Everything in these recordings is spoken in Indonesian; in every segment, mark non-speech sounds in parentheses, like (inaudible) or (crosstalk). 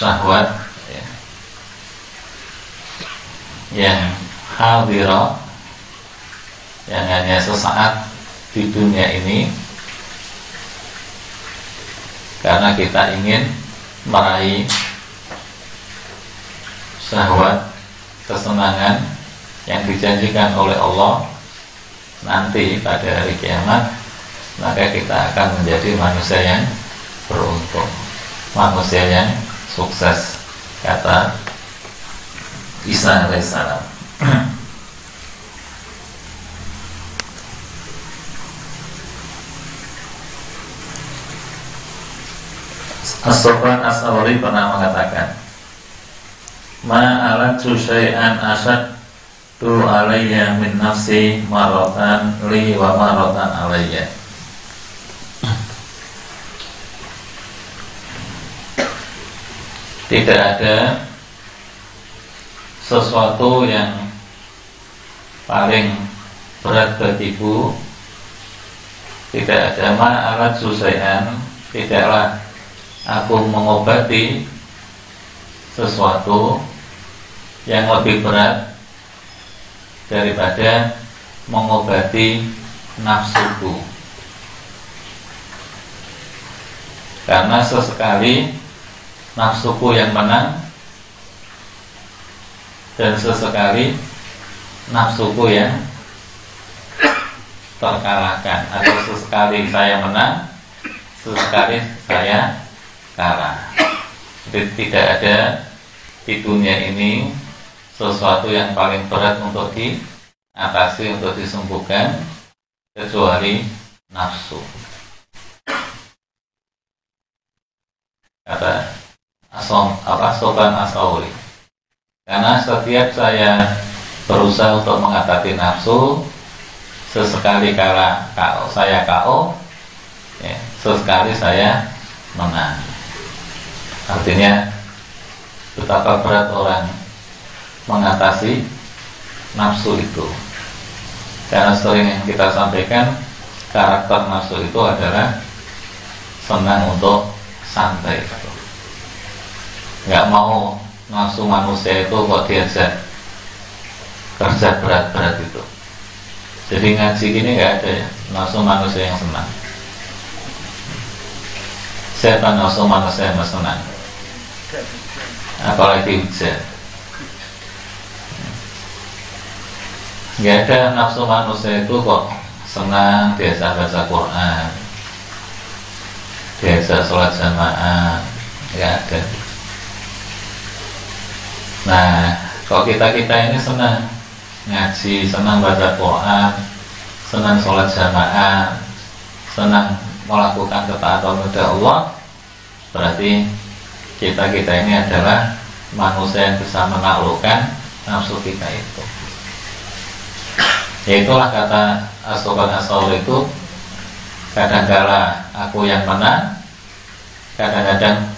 syahwat ya, yang hadira yang hanya sesaat di dunia ini karena kita ingin meraih syahwat kesenangan yang dijanjikan oleh Allah nanti pada hari kiamat maka kita akan menjadi manusia yang beruntung. Manusia yang sukses. Kata Isa alaihissalam As-Sufran As-Sawri pernah mengatakan Ma alat syai'an asad tu alayya min nafsi marotan li wa marotan alayya Tidak ada sesuatu yang paling berat bagiku. Tidak ada alat susaian Tidaklah aku mengobati sesuatu yang lebih berat daripada mengobati nafsuku. Karena sesekali nafsuku yang menang. Dan sesekali nafsuku yang terkalahkan. Atau sesekali saya menang sesekali saya kalah. Jadi tidak ada di dunia ini sesuatu yang paling berat untuk diatasi untuk disembuhkan kecuali nafsu. Kata Asom apa Soban Asauri. Karena setiap saya berusaha untuk mengatasi nafsu, sesekali kala KO saya KO, ya, sesekali saya menang. Artinya betapa berat orang mengatasi nafsu itu. Karena sering yang kita sampaikan karakter nafsu itu adalah senang untuk santai. Nggak mau nafsu manusia itu kok diajak kerja berat-berat itu. Jadi ngaji gini nggak ada ya nafsu manusia yang senang. Siapa nafsu manusia yang senang? apalagi hujan nggak ada nafsu manusia itu kok senang biasa baca Quran biasa sholat jamaah nggak ada nah kalau kita kita ini senang ngaji senang baca Quran senang sholat jamaah senang melakukan ketaatan kepada Allah berarti kita-kita ini adalah manusia yang bisa menaklukkan nafsu kita itu. Yaitulah kata Asokan Asal itu kadang-kala aku yang menang, kadang-kadang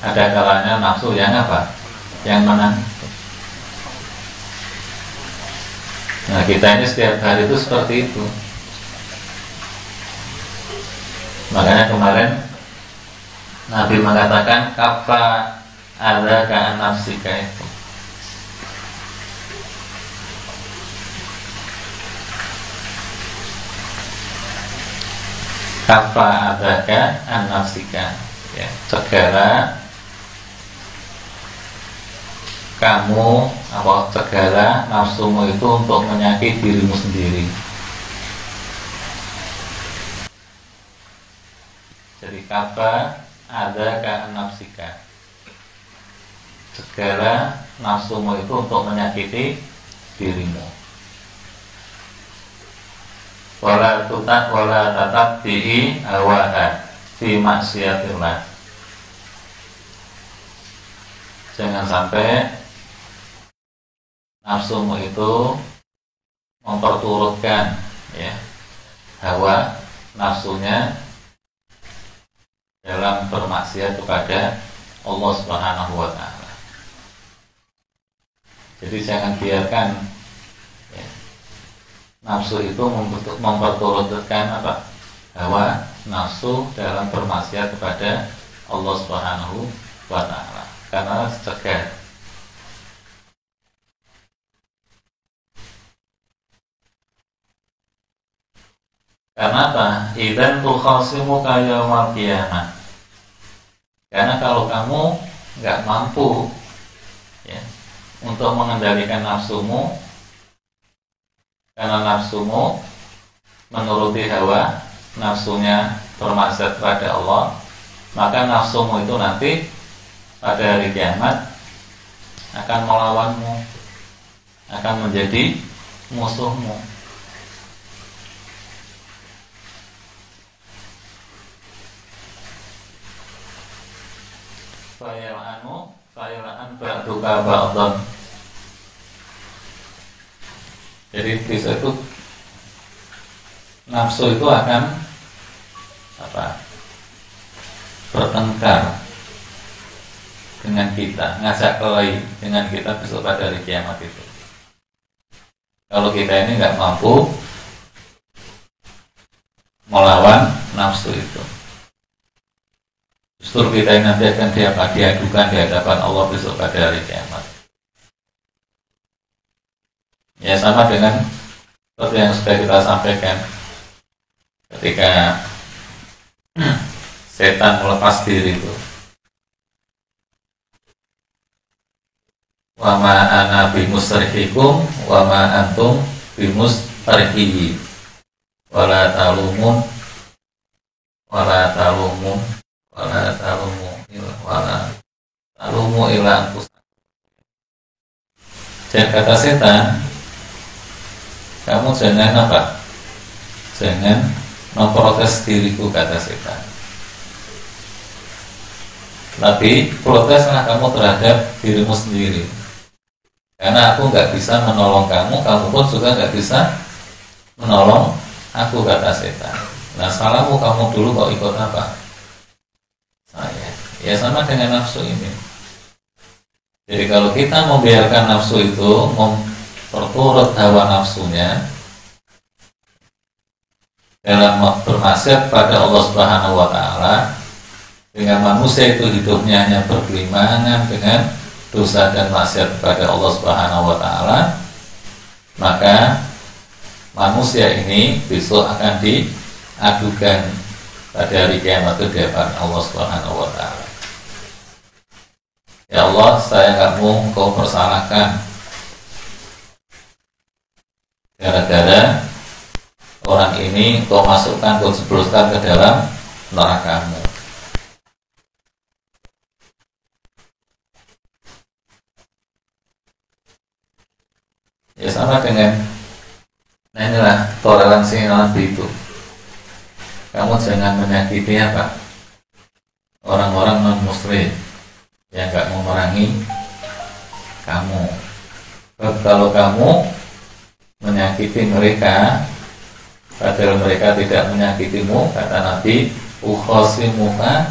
ada kalanya nafsu yang apa? Yang menang. Nah kita ini setiap hari itu seperti itu. Makanya kemarin Nabi mengatakan kafa ada kaan nafsika itu kafa adaka an ya segala kamu apa segala nafsumu itu untuk menyakiti dirimu sendiri. Jadi kafa ada ke nafsika segala nafsumu itu untuk menyakiti dirimu. Wala tutak wala tatak bihi awaha fi maksiatillah. Jangan sampai nafsumu itu memperturutkan ya hawa nafsunya dalam bermaksiat kepada Allah Subhanahu wa taala. Jadi jangan biarkan ya, nafsu itu memperturutkan apa? hawa nafsu dalam bermaksiat kepada Allah Subhanahu wa taala. karena cegah Karena apa? Idan tukhasimu kaya kiamah. Karena kalau kamu nggak mampu ya, untuk mengendalikan nafsumu, karena nafsumu menuruti hawa, nafsunya bermaksud pada Allah, maka nafsumu itu nanti pada hari kiamat akan melawanmu, akan menjadi musuhmu. Fayal'anu Fayal'an ba'duka ba'dhan Jadi bisa itu Nafsu itu akan Apa? Bertengkar Dengan kita Ngajak kelahi dengan kita besok pada hari kiamat itu. Kalau kita ini nggak mampu Melawan nafsu itu Justru kita ini nanti akan diadukan di hadapan Allah besok pada hari kiamat. Ya sama dengan seperti yang sudah kita sampaikan ketika (clears throat) setan melepas diri itu. Wama ana bimusrihikum wama antum bimusrihi wala talumun wala talumun wala talumu ila wala talumu ila dan kata setan. Kamu jangan apa? Jangan memprotes diriku kata setan. Tapi proteslah kamu terhadap dirimu sendiri. Karena aku nggak bisa menolong kamu kamu pun juga nggak bisa menolong aku kata setan. Nah salahmu kamu dulu kok ikut apa Ya sama dengan nafsu ini. Jadi kalau kita membiarkan nafsu itu memperturut hawa nafsunya dalam bermaksiat pada Allah Subhanahu wa taala dengan manusia itu hidupnya hanya berkelimangan dengan dosa dan maksiat kepada Allah Subhanahu wa taala maka manusia ini besok akan diadukan pada hari kiamat itu di hadapan Allah Subhanahu wa taala. Ya Allah, saya mau engkau persalahkan gara-gara orang ini kau masukkan, kau jebloskan ke dalam nerakamu. Ya sama dengan Nah inilah toleransi Nabi itu kamu jangan menyakiti apa orang-orang non muslim yang gak memerangi kamu. Kalau kamu menyakiti mereka padahal mereka tidak menyakitimu kata Nabi ukhosimuka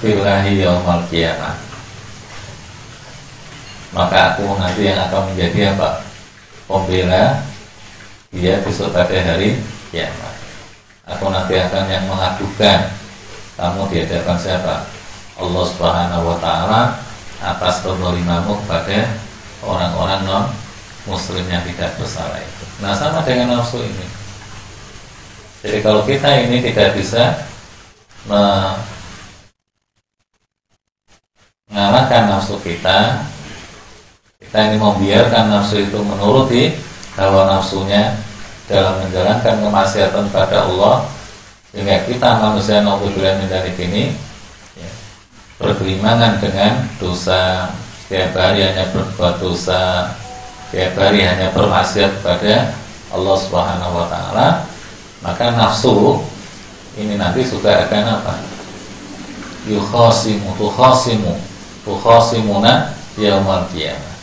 billahi yaumal kiamat maka aku nanti yang akan menjadi apa? Pembela dia besok pada hari kiamat atau nanti akan yang mengadukan kamu di hadapan siapa? Allah Subhanahu wa taala atas kezalimanmu kepada orang-orang non muslim yang tidak bersalah itu. Nah, sama dengan nafsu ini. Jadi kalau kita ini tidak bisa mengalahkan nafsu kita, kita ini membiarkan nafsu itu menuruti hawa nafsunya dalam menjalankan kemaksiatan pada Allah sehingga kita manusia naudzubillah min ini ya, berkelimangan dengan dosa. Setiap hari hanya berbuat dosa setiap hari hanya bermaksiat kepada Allah Subhanahu wa taala maka nafsu ini nanti juga akan apa? Yukhasimu tukhasimu tukhasimuna yaumal qiyamah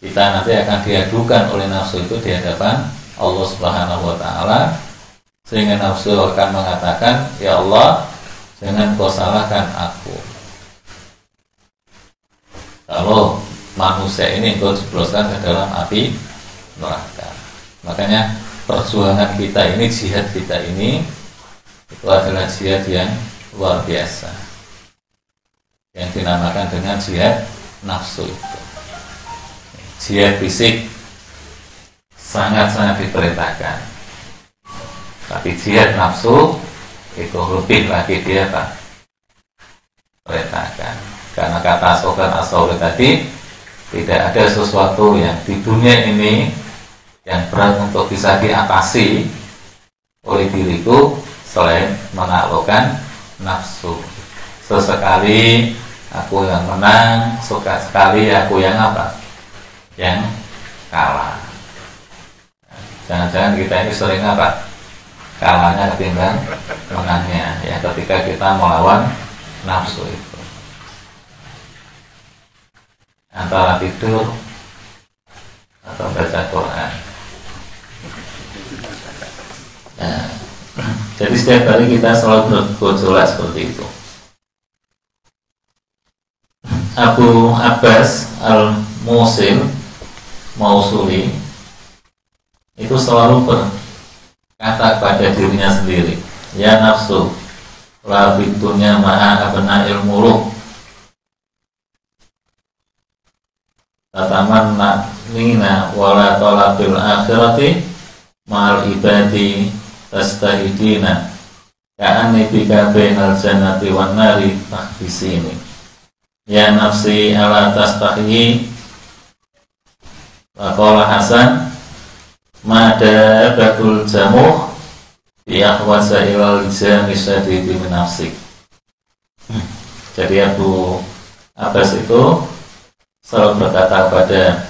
kita nanti akan diadukan oleh nafsu itu di hadapan Allah Subhanahu wa taala. Sehingga nafsu akan mengatakan ya Allah jangan kau salahkan aku. Kalau manusia ini kau jebloskan ke dalam api neraka. Makanya perjuangan kita ini jihad kita ini itu adalah jihad yang luar biasa. Yang dinamakan dengan jihad nafsu itu jihad fisik sangat-sangat diperintahkan. Tapi jihad nafsu itu lebih lagi dia apa perintahkan. Karena kata sokan asal tadi tidak ada sesuatu yang di dunia ini yang berat untuk bisa diatasi oleh diriku selain menaklukkan nafsu. Sesekali aku yang menang suka sekali aku yang apa yang kalah. Jangan-jangan kita ini sering apa? Kalahnya ketimbang menangnya. Ya ketika kita melawan nafsu itu. Antara tidur atau baca Quran. Nah, jadi setiap hari kita selalu bergojolak seperti itu. Abu Abbas al-Musil Mausuli itu selalu berkata pada dirinya sendiri ya nafsu la bitunya ma'a abna ilmuluk tataman nina wala tolabil akhirati ma'al ibadi tastahidina ka'ani bika bainal jannati wan nari tahbisini Ya nafsi ala tastahi Waqala Hasan Mada batul jamuh Bi akhwasa ilal jami syadidi nafsik Jadi Abu Abbas itu selalu berkata pada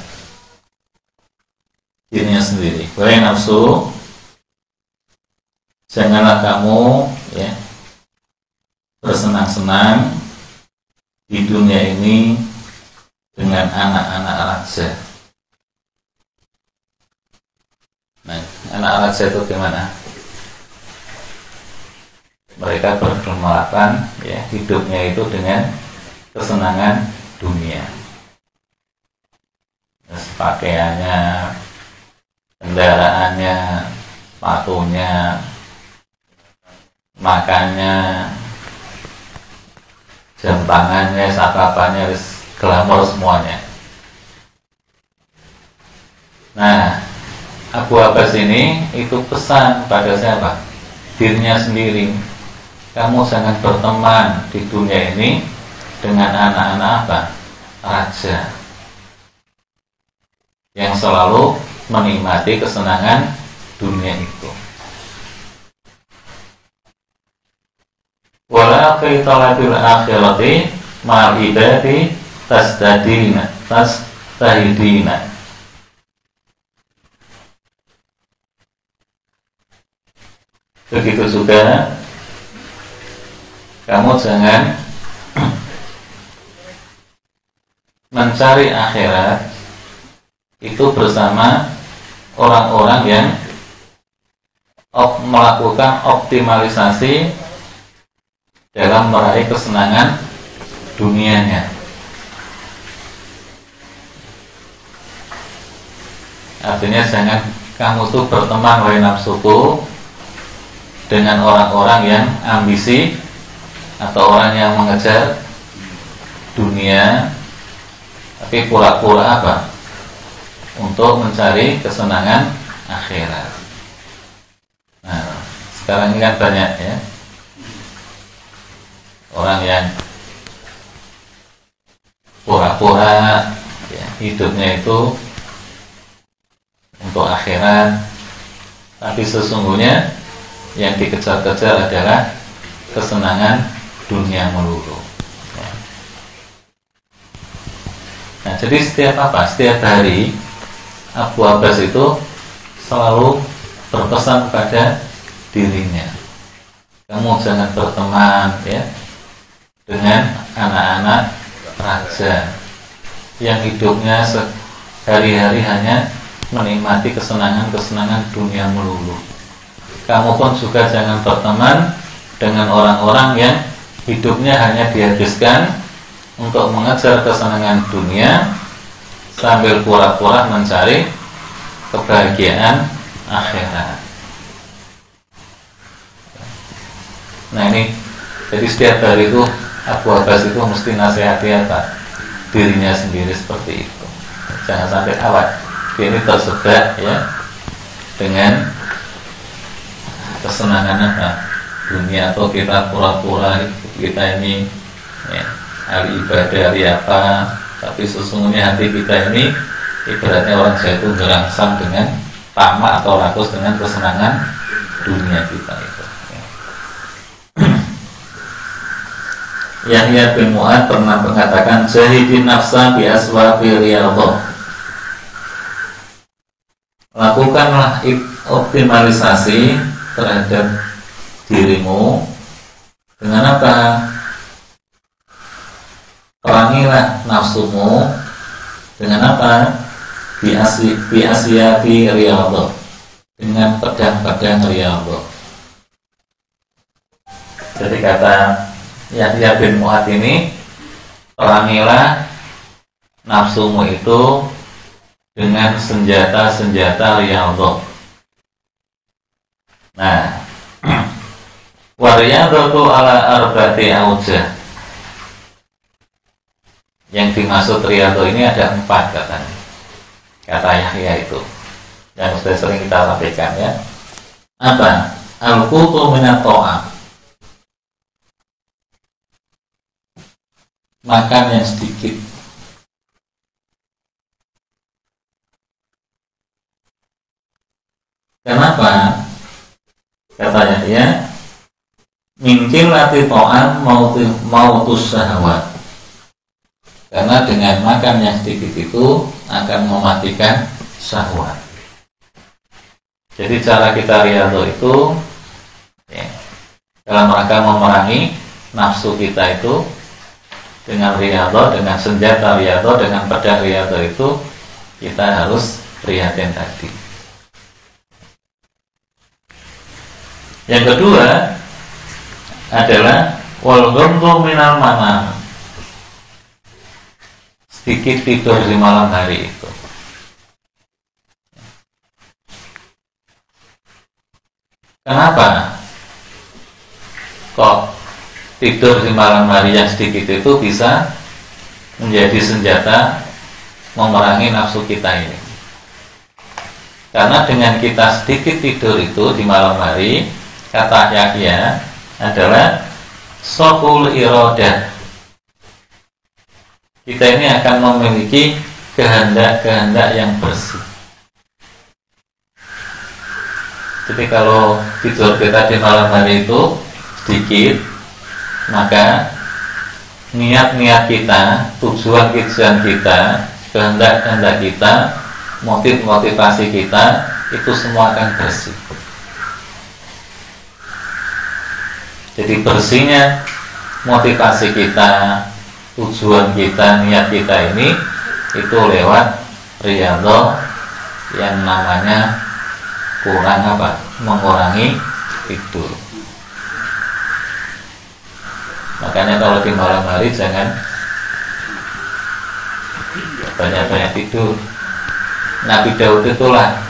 dirinya sendiri Wahai nafsu Janganlah kamu ya bersenang-senang di dunia ini dengan anak-anak raja. Nah, anak raja itu gimana? Mereka berkemalakan ya hidupnya itu dengan kesenangan dunia. Pakaiannya, kendaraannya, sepatunya, makannya, jam tangannya, sakapannya, glamor semuanya. Nah, Abu Abbas ini itu pesan pada siapa? Dirinya sendiri. Kamu jangan berteman di dunia ini dengan anak-anak apa? Raja. Yang selalu menikmati kesenangan dunia itu. wala fi talabil akhirati ibadi tasdadina tastahidina begitu juga kamu jangan mencari akhirat itu bersama orang-orang yang melakukan optimalisasi dalam meraih kesenangan dunianya. Artinya jangan kamu tuh berteman wahai nafsuku dengan orang-orang yang ambisi atau orang yang mengejar dunia tapi pura-pura apa? Untuk mencari kesenangan akhirat. Nah, sekarang ini kan banyak ya orang yang pura-pura ya, hidupnya itu untuk akhirat tapi sesungguhnya yang dikejar-kejar adalah kesenangan dunia melulu ya. nah jadi setiap apa? setiap hari Abu Abbas itu selalu berpesan pada dirinya kamu jangan berteman ya dengan anak-anak raja yang hidupnya sehari-hari hanya menikmati kesenangan-kesenangan dunia melulu. Kamu pun juga jangan berteman dengan orang-orang yang hidupnya hanya dihabiskan untuk mengejar kesenangan dunia sambil pura-pura mencari kebahagiaan akhirat. Nah ini jadi setiap hari itu Abu Abbas itu mesti nasihati apa? Dirinya sendiri seperti itu. Jangan sampai awak. Ini tersedak ya dengan kesenangan apa? Dunia atau kita pura-pura kita ini ya, hari ibadah hari apa? Tapi sesungguhnya hati kita ini ibaratnya orang Jawa itu gerangsang dengan tamak atau rakus dengan kesenangan dunia kita itu ya. (clears throat) Yahya bin Mu'ad pernah mengatakan jahidin nafsa bi aswafi lakukanlah optimalisasi terhadap dirimu dengan apa? Perangilah nafsumu dengan apa? Biasi biasia bi riyadhah. Dengan pedang-pedang riyadhah. Jadi kata Yahya bin Mu'ad ini perangilah nafsumu itu dengan senjata-senjata riyadhah nah. (clears throat) Wariyadhatu ala arba'ati aujah yang dimaksud Riyadho ini ada empat katanya. Kata Yahya itu. Yang sudah sering kita sampaikan ya. Apa? Al-qutu minato'a makan yang sedikit. Kenapa katanya ya mungkin latih to'an mau mau syahwat karena dengan makan yang sedikit itu akan mematikan syahwat. Jadi cara kita riado itu ya, dalam rangka memerangi nafsu kita itu dengan riado, dengan senjata riado, dengan pedang riado itu kita harus prihatin tadi. Yang kedua adalah wal minal manam sedikit tidur di malam hari itu. Kenapa? Kok tidur di malam hari yang sedikit itu bisa menjadi senjata memerangi nafsu kita ini? Karena dengan kita sedikit tidur itu di malam hari, kata Yahya adalah sokul irodah kita ini akan memiliki kehendak-kehendak yang bersih. Jadi kalau tidur kita di malam hari itu sedikit, maka niat-niat kita, tujuan-tujuan kita, kehendak-kehendak kita, motiv-motivasi kita, itu semua akan bersih. Jadi bersihnya motivasi kita, tujuan kita, niat kita ini itu lewat riyadhah yang namanya kurang apa? Mengurangi itu. Makanya kalau di malam hari jangan banyak-banyak tidur. Nabi Daud itulah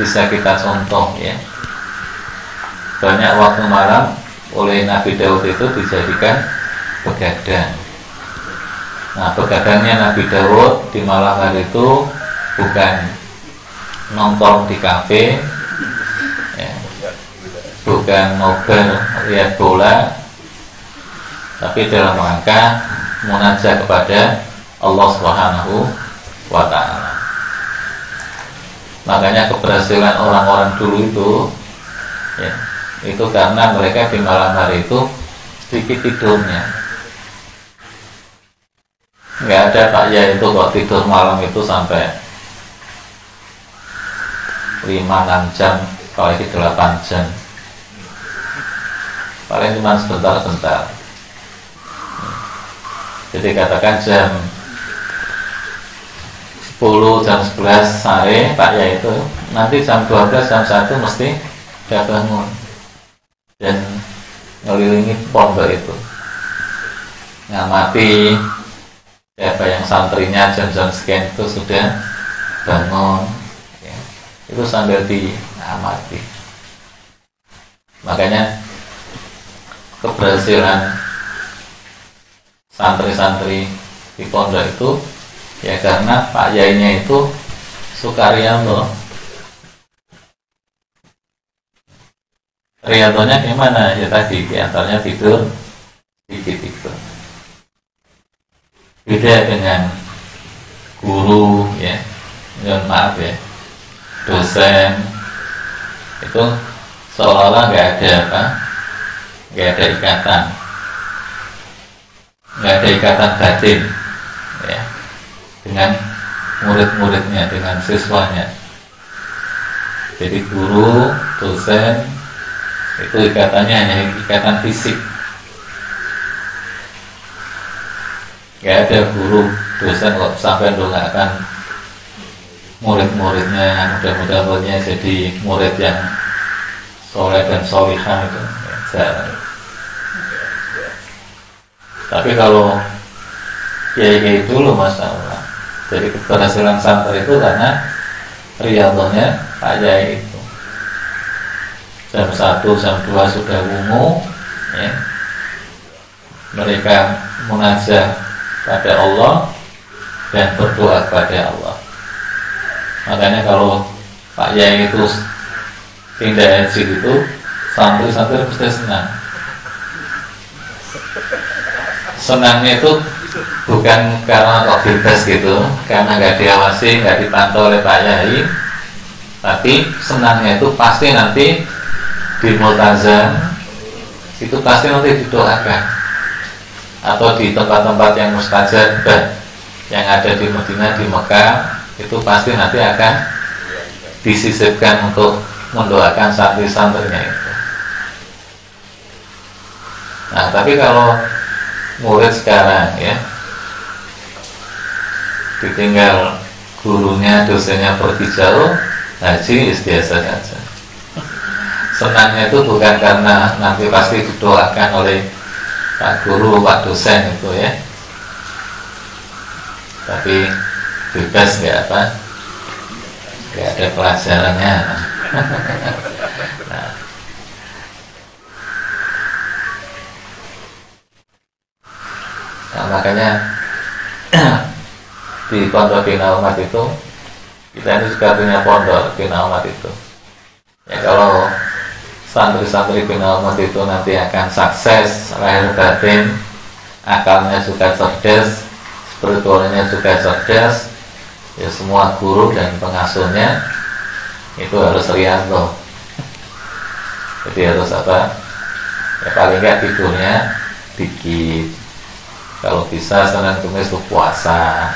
bisa kita contoh ya. Banyak waktu malam oleh Nabi Daud itu dijadikan begadang. Nah, begadangnya Nabi Dawud di malam hari itu bukan nonton di kafe, ya, bukan ngobrol lihat bola, tapi dalam rangka munajat kepada Allah Subhanahu wa taala. Makanya keberhasilan orang-orang dulu itu ya, itu karena mereka di malam hari itu sedikit tidurnya. Nggak ada pak ya itu kok tidur malam itu sampai 5-6 jam kalau ini 8 jam. Paling cuma sebentar-sebentar. Jadi katakan jam 10 jam 11 sore Pak ya itu nanti jam 12 jam 1 mesti sudah bangun dan ngelilingi pondok itu. Ngamati siapa yang santrinya jam-jam sekian itu sudah bangun ya, itu sambil diamati. Makanya keberhasilan santri-santri di pondok itu ya karena Pak Yainya itu Sukaryanto Riantonya gimana ya tadi di antaranya tidur sedikit itu. Beda dengan guru ya. Mohon maaf ya. Dosen. Itu seolah-olah nggak ada apa? Nggak ada ikatan. Nggak ada ikatan batin ya. Dengan murid-muridnya dengan siswanya. Jadi guru dosen itu ikatannya hanya ikatan fisik nggak ada guru dosen kok sampai akan murid-muridnya mudah-mudahan jadi murid yang soleh dan solihah itu jarang. Tapi kalau kiai dulu masalah. Jadi keberhasilan santri itu karena riadohnya Yai itu. Jam satu, jam dua sudah wungu, ya. Mereka mengajar pada Allah dan berdoa kepada Allah. Makanya kalau Pak Yai itu pindah haji itu santri-santri pasti senang senangnya itu bukan karena kok bebas gitu karena nggak diawasi nggak dipantau oleh Pak Yai tapi senangnya itu pasti nanti di Multazam itu pasti nanti didoakan atau di tempat-tempat yang mustajab yang ada di Medina di Mekah itu pasti nanti akan disisipkan untuk mendoakan santri-santrinya itu. Nah, tapi kalau murid sekarang ya ditinggal gurunya, dosennya pergi jauh, haji biasa saja. Senangnya itu bukan karena nanti pasti didoakan oleh Pak Guru, Pak dosen itu ya. Tapi bebas nggak apa, nggak ada pelajarannya. nah. nah makanya di pondok Bina Umat itu kita ini juga punya pondok Bina Umat itu ya kalau santri-santri Bina Umat itu nanti akan sukses lahir batin akalnya juga cerdas spiritualnya juga cerdas ya semua guru dan pengasuhnya itu harus rianto jadi harus apa? Ya paling nggak tidurnya dikit. Kalau bisa senin kemis itu puasa.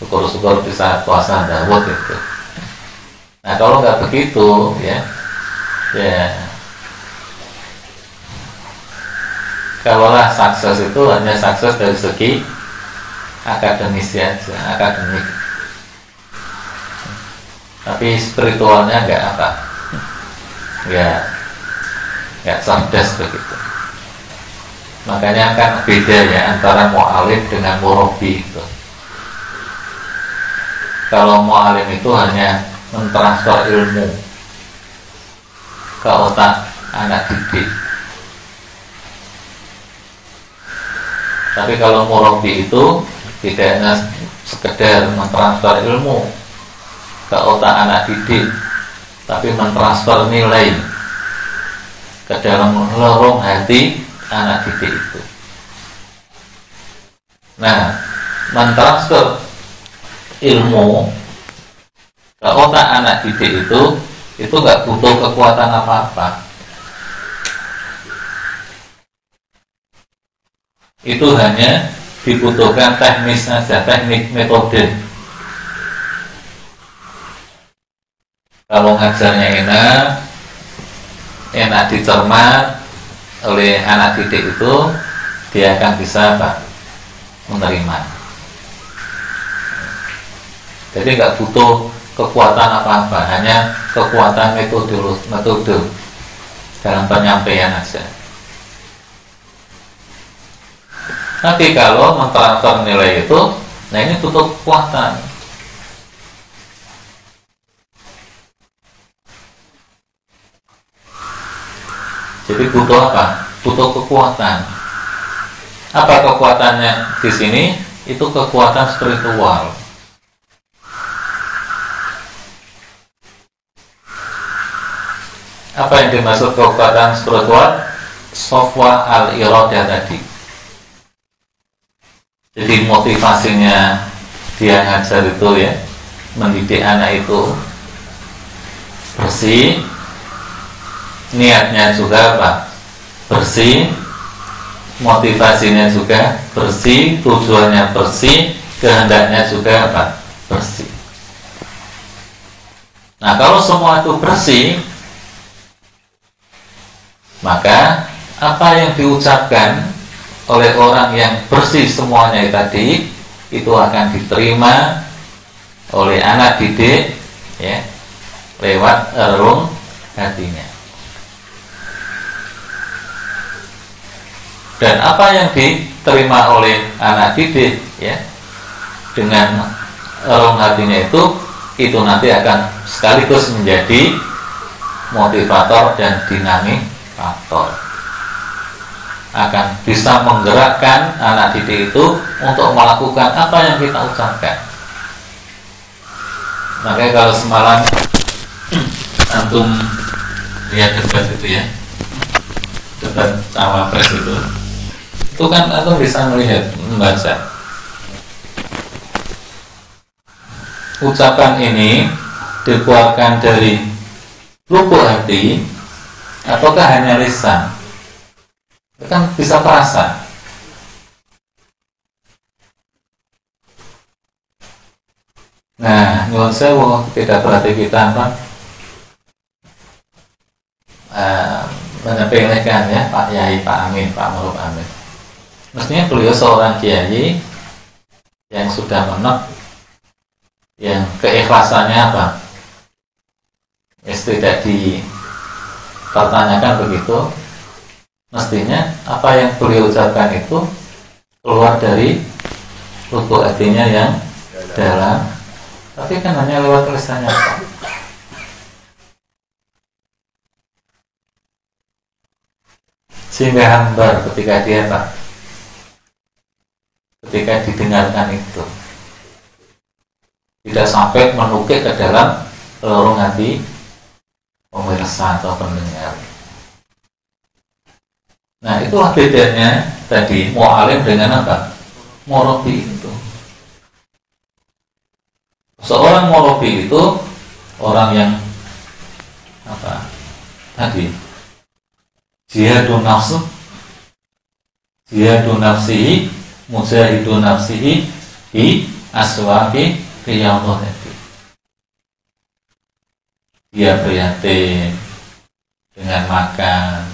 Syukur-syukur bisa puasa Dawud itu nah kalau nggak begitu ya ya. Kalaulah sukses itu hanya sukses dari segi akademis aja akademik. Tapi spiritualnya nggak apa. Nggak nggak cerdas begitu. Makanya kan beda ya antara mu'alim dengan murabi itu. Kalau mu'alim itu hanya mentransfer ilmu. Ke otak anak didik. Tapi kalau murabi itu tidak hanya sekedar mentransfer ilmu. Ke otak anak didik tapi mentransfer nilai. Ke dalam lorong hati anak didik itu. Nah mentransfer ilmu ke otak anak didik itu itu nggak butuh kekuatan apa-apa. Itu hanya dibutuhkan teknis saja teknik metode. Kalau ngajarnya enak enak dicermat oleh anak didik itu dia akan bisa apa menerima. Jadi nggak butuh kekuatan apa-apa hanya kekuatan metode metode dalam penyampaian aja tapi kalau mentransfer nilai itu nah ini butuh kekuatan Jadi butuh apa? Butuh kekuatan. Apa kekuatannya di sini? Itu kekuatan spiritual. Apa yang dimaksud kekuatan spiritual? Sofwa al-iradah tadi. Jadi motivasinya dia ngajar itu ya, mendidik anak itu bersih, niatnya juga apa? Bersih, motivasinya juga bersih, tujuannya bersih, kehendaknya juga apa? Bersih. Nah, kalau semua itu bersih, maka apa yang diucapkan oleh orang yang bersih semuanya tadi itu akan diterima oleh anak didik ya lewat relung hatinya. Dan apa yang diterima oleh anak didik ya dengan relung hatinya itu itu nanti akan sekaligus menjadi motivator dan dinamik faktor akan bisa menggerakkan anak didik itu untuk melakukan apa yang kita ucapkan. Makanya kalau semalam (clears throat) antum lihat debat itu ya, debat cawapres itu, itu kan antum bisa melihat membaca ucapan ini dikeluarkan dari lubuk hati ataukah hanya lisan? Kan bisa terasa. Nah nyuwun sewu tidak kita apa? Uh, menyepelekan ya Pak Yai Pak Amin Pak Maruf Amin. Mestinya beliau seorang kiai yang sudah menok yang keikhlasannya apa? Ya tidak pertanyakan begitu. Mestinya apa yang beliau ucapkan itu keluar dari lubuk hatinya yang dalam. Tapi kan hanya lewat tulisannya. Sehingga hambar ketika dia Pak ketika didengarkan itu tidak sampai menukik ke dalam lorong hati pemirsa atau pendengar. Nah itulah bedanya tadi mu'alim dengan apa? Morobi itu. Seorang morobi itu orang yang apa? Tadi jihadun nafsu jihadun nafsihi mujahidun nafsihi hi aswabi riyadhah dia prihatin dengan makan.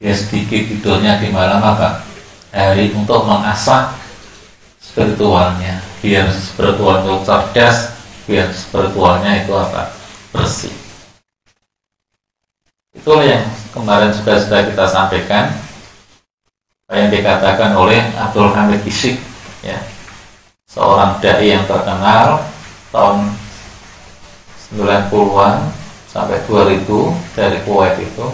Dia sedikit tidurnya di malam apa? Hari untuk mengasah spiritualnya. Biar spiritualnya cerdas biar spiritualnya itu apa? Bersih. Itulah yang kemarin sudah sudah kita sampaikan. Yang dikatakan oleh Abdul Hamid Isik ya. Seorang dai yang terkenal tahun 90-an sampai 2000 dari Kuwait itu.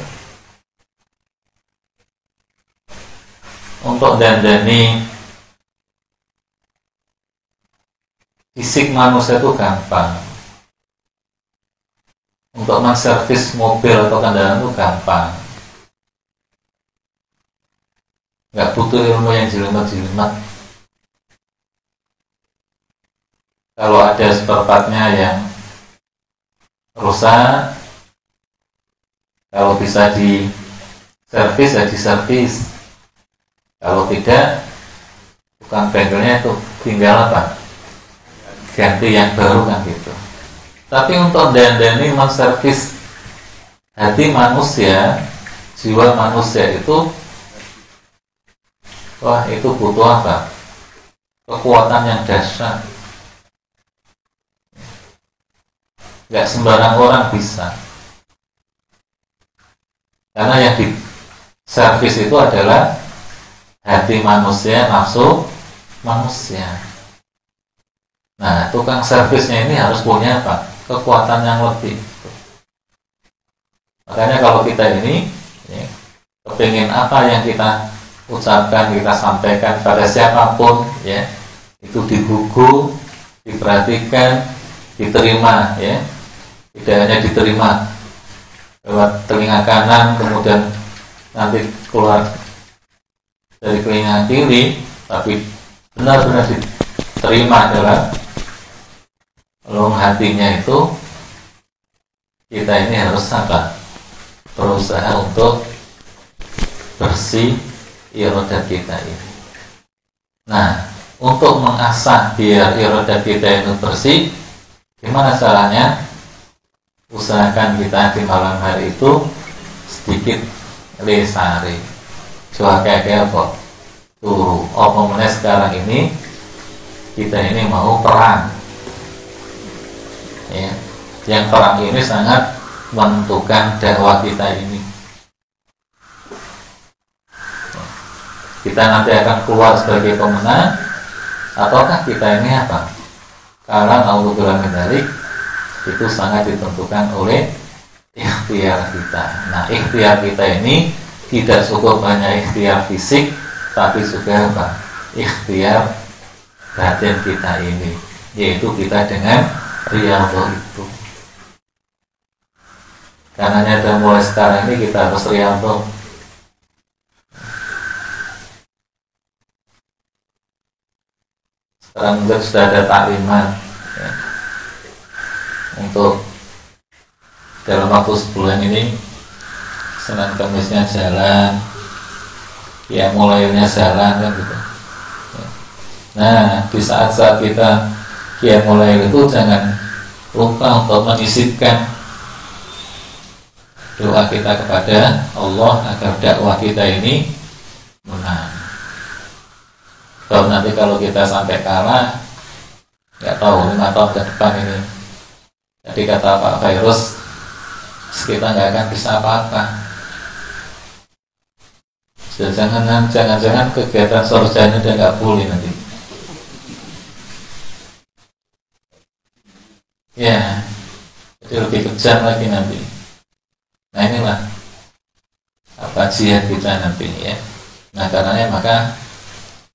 Untuk dandani fisik manusia itu gampang. Untuk menservis mobil atau kendaraan itu gampang. Nggak butuh ilmu yang jelimet-jelimet. Kalau ada seperempatnya yang rusak kalau bisa di servis ya di servis kalau tidak bukan bengkelnya itu tinggal apa? Ganti yang baru kan gitu. Tapi untuk dandani menservis hati manusia jiwa manusia itu wah itu butuh apa? Kekuatan yang dahsyat nggak sembarang orang bisa. Karena yang di servis itu adalah hati manusia nafsu manusia. Nah tukang servisnya ini harus punya apa? Kekuatan yang lebih. Makanya kalau kita ini ya, kepingin apa yang kita ucapkan kita sampaikan pada siapa pun ya itu digugu diperhatikan diterima ya tidak hanya diterima lewat telinga kanan kemudian nanti keluar dari telinga kiri tapi benar-benar diterima dalam lung hatinya itu kita ini harus apa berusaha untuk bersih irodat kita ini. Nah untuk mengasah biar irodat kita itu bersih gimana caranya usahakan kita di malam hari itu sedikit lesari coba kayak apa? Tuh apa sekarang ini? Kita ini mau perang. Ya. Yang perang ini sangat menentukan dakwah kita ini. Kita nanti akan keluar sebagai pemenang. Ataukah kita ini apa? Karena Allah dari itu sangat ditentukan oleh ikhtiar kita. Nah, ikhtiar kita ini tidak cukup hanya ikhtiar fisik, tapi juga apa? Ikhtiar batin kita ini, yaitu kita dengan riyadhah itu. Karena nyata mulai sekarang ini kita harus riyadhah sekarang sudah ada taklimat ya. Untuk dalam waktu sebulan ini Senin Kamisnya jalan ya mulainya jalan kan gitu. Nah di saat-saat kita ya mulai itu jangan lupa untuk menyisipkan doa kita kepada Allah agar dakwah kita ini menang. Kalau nanti kalau kita sampai kalah nggak tahu lima tahun ke depan ini jadi kata Pak Virus kita nggak akan bisa apa-apa. Jangan jangan-jangan kegiatan sorjanya udah nggak boleh nanti. Ya jadi lebih kejam lagi nanti. Nah inilah apa jihad kita nanti ya. Nah karenanya maka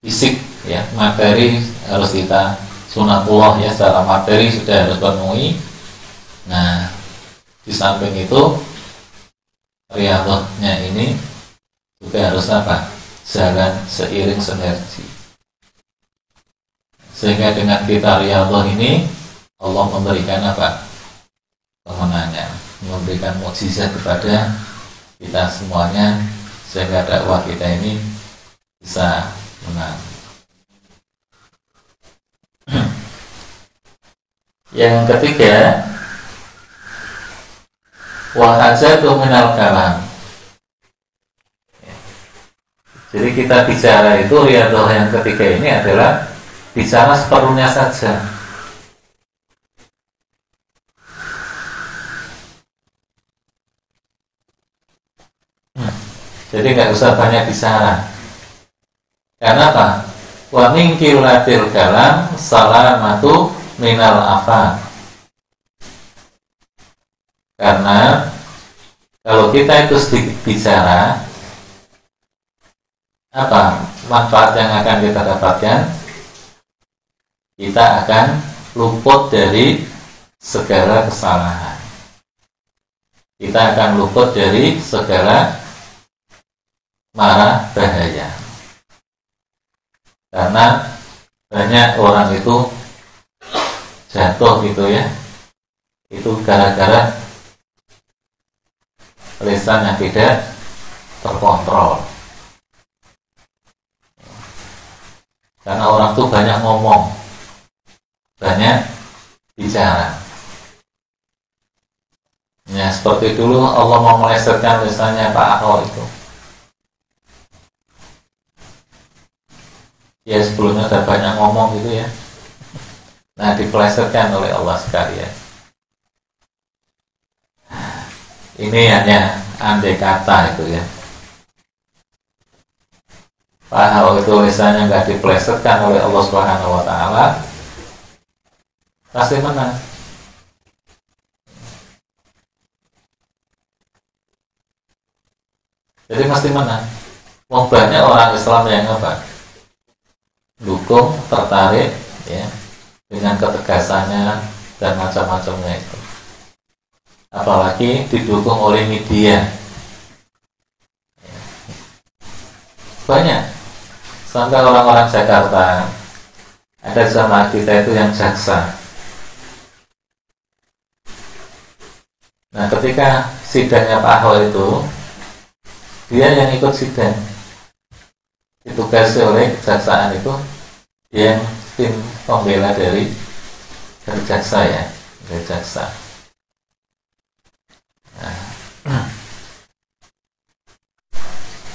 fisik ya materi harus kita sunatullah ya secara materi sudah harus penuhi nah di samping itu riyadhahnya ini juga harus apa? Jalan seiring sinergi. Sehingga dengan kita riyadhah ini Allah memberikan apa? Kemenangan. Memberikan mukjizat kepada kita semuanya sehingga dakwah kita ini bisa menang. (clears throat) Yang ketiga, wahajatu minal kalam. Jadi kita bicara itu riadoh yang ketiga ini adalah bicara seperlunya saja. Jadi nggak usah banyak bicara. Karena apa? Wa min kalam salamatu minal afa. Karena kalau kita itu sedikit bicara apa manfaat yang akan kita dapatkan? Kita akan luput dari segala kesalahan. Kita akan luput dari segala marah bahaya karena banyak orang itu jatuh gitu ya itu gara-gara lisan yang tidak terkontrol. Karena orang tuh banyak ngomong banyak bicara. Ya seperti dulu Allah mau melesetkan misalnya Pak Ahok itu. Ya sebelumnya sudah banyak ngomong gitu ya. Nah dipelesetkan oleh Allah sekalian ini hanya andai kata itu ya Padahal itu misalnya nggak dipelesetkan oleh Allah Subhanahu Wa Taala pasti menang jadi pasti menang Wong banyak orang Islam yang apa? Dukung, tertarik, ya, dengan ketegasannya dan macam-macamnya itu. Apalagi didukung oleh media. Banyak. Sampai orang-orang Jakarta ada sama kita itu yang jaksa. Nah, ketika sidangnya Pak Ahok itu, dia yang ikut sidang ditugasi oleh kejaksaan itu yang tim pembela dari dari jaksa ya dari jaksa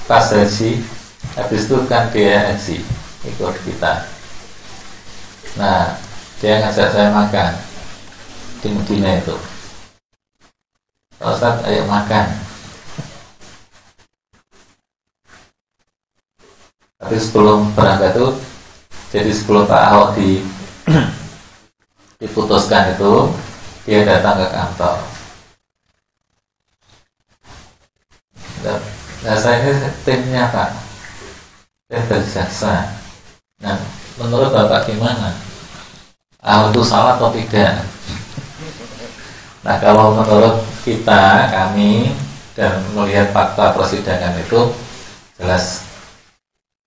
pas haji habis itu kan dia haji ikut kita. Nah dia ngajak saya makan di Medina itu. Ustaz ayo makan. Tapi sebelum berangkat itu jadi sebelum Pak Ahok di diputuskan itu dia datang ke kantor nah saya ini timnya Pak tim berjaksa nah menurut Bapak gimana Ahok itu salah atau tidak nah kalau menurut kita kami dan melihat fakta persidangan itu jelas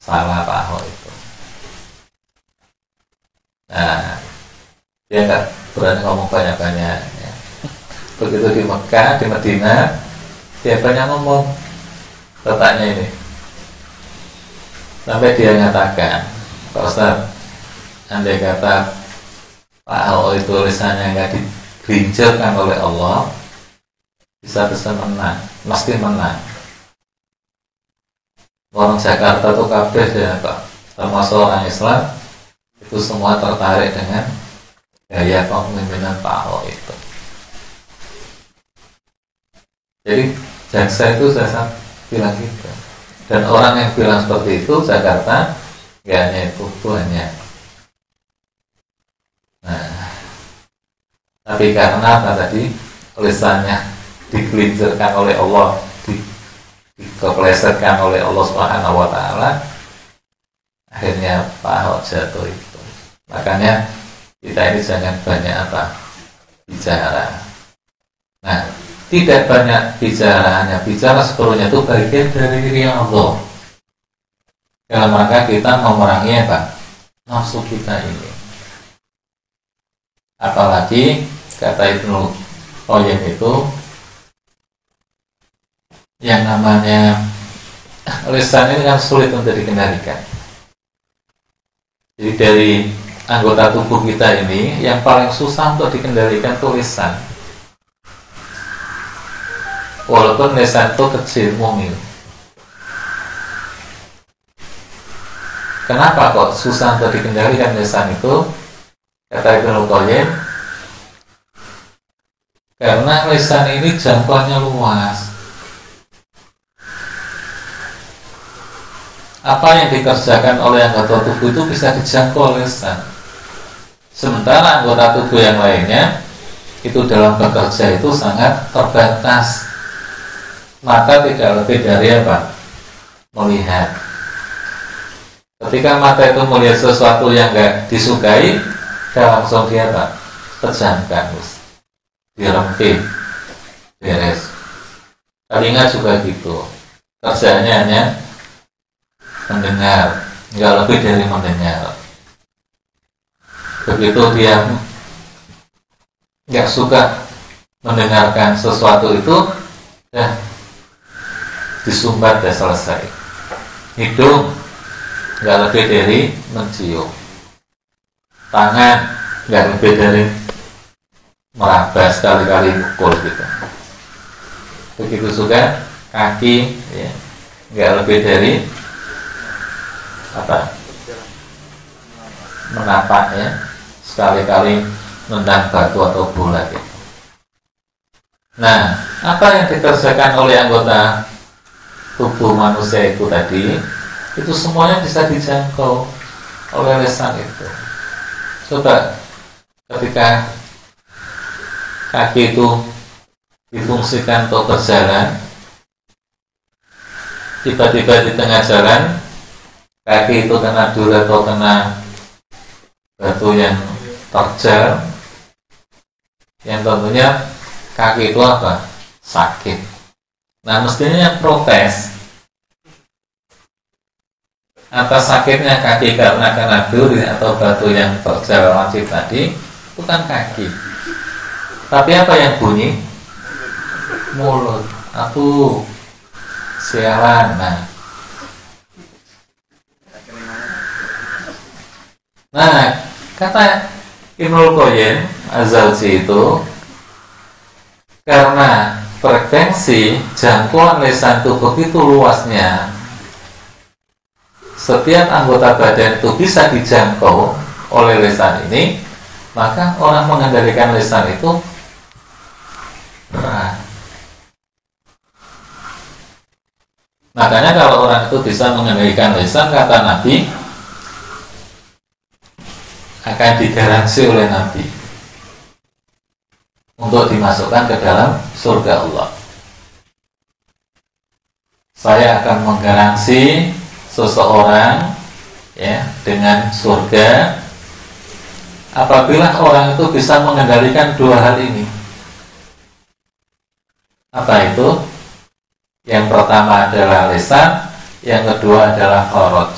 salah Pak Ahok itu. Nah, dia nggak berani ngomong banyak-banyak. Ya. Begitu di Mekah, di Medina, dia banyak ngomong. Letaknya ini. Sampai dia nyatakan, Pak Ustaz, andai kata Pak Ahok itu tulisannya nggak digelincirkan oleh Allah, bisa-bisa menang, mesti menang orang Jakarta tuh kabeh ya Pak termasuk orang Islam itu semua tertarik dengan gaya kepemimpinan Pak Ahok itu jadi jaksa itu saya bilang gitu dan orang yang bilang seperti itu Jakarta gak hanya itu hanya nah tapi karena apa tadi tulisannya digelincirkan oleh Allah keplesetkan oleh Allah Subhanahu wa taala akhirnya Pak Ahok jatuh itu. Makanya kita ini jangan banyak apa bicara. Nah, tidak banyak bicara, hanya bicara sepenuhnya itu bagian dari diri Allah. Dalam rangka kita memerangi apa? Nafsu kita ini. Apalagi kata Ibnu Qayyim itu yang namanya lisan ini kan sulit untuk dikendalikan. Jadi dari anggota tubuh kita ini yang paling susah untuk dikendalikan itu lisan. Walaupun lisan itu kecil mungil. Kenapa kok susah untuk dikendalikan lisan itu? Kata Ibnu Qayyim, karena lisan ini jangkauannya luas apa yang dikerjakan oleh anggota tubuh itu bisa dijangkau oleh lisan. Sementara anggota tubuh yang lainnya itu dalam bekerja itu sangat terbatas. Mata tidak lebih dari apa? Melihat. Ketika mata itu melihat sesuatu yang enggak disukai, dia langsung dia apa? Pejamkan, dirempit, beres. Telinga juga gitu. Kerjanya hanya mendengar nggak lebih dari mendengar begitu dia nggak suka mendengarkan sesuatu itu ya disumbat dan selesai. Hidung nggak lebih dari mencium. Tangan nggak lebih dari meraba sekali-kali mukul gitu. Begitu juga kaki ya nggak lebih dari apa? Menapak ya sekali-kali nendang batu atau bola gitu. Nah, apa yang dikerjakan oleh anggota tubuh manusia itu tadi itu semuanya bisa dijangkau oleh lesan itu. Coba ketika kaki itu difungsikan untuk berjalan tiba-tiba di tengah jalan kaki itu kena duri atau kena batu yang terjal yang tentunya kaki itu apa? sakit nah mestinya yang protes atas sakitnya kaki karena kena duri atau batu yang terjal wajib tadi bukan kaki. Tapi apa yang bunyi? Mulut. Aku sialan. Nah. Nah Kata Ibnul Qayyim Azalji itu karena frekuensi jangkauan lesan itu begitu luasnya setiap anggota badan itu bisa dijangkau oleh lesan ini maka orang mengendalikan lesan itu berat makanya kalau orang itu bisa mengendalikan lesan kata Nabi akan digaransi oleh Nabi untuk dimasukkan ke dalam surga Allah. Saya akan menggaransi seseorang ya dengan surga apabila orang itu bisa mengendalikan dua hal ini. Apa itu? Yang pertama adalah lesan, yang kedua adalah korot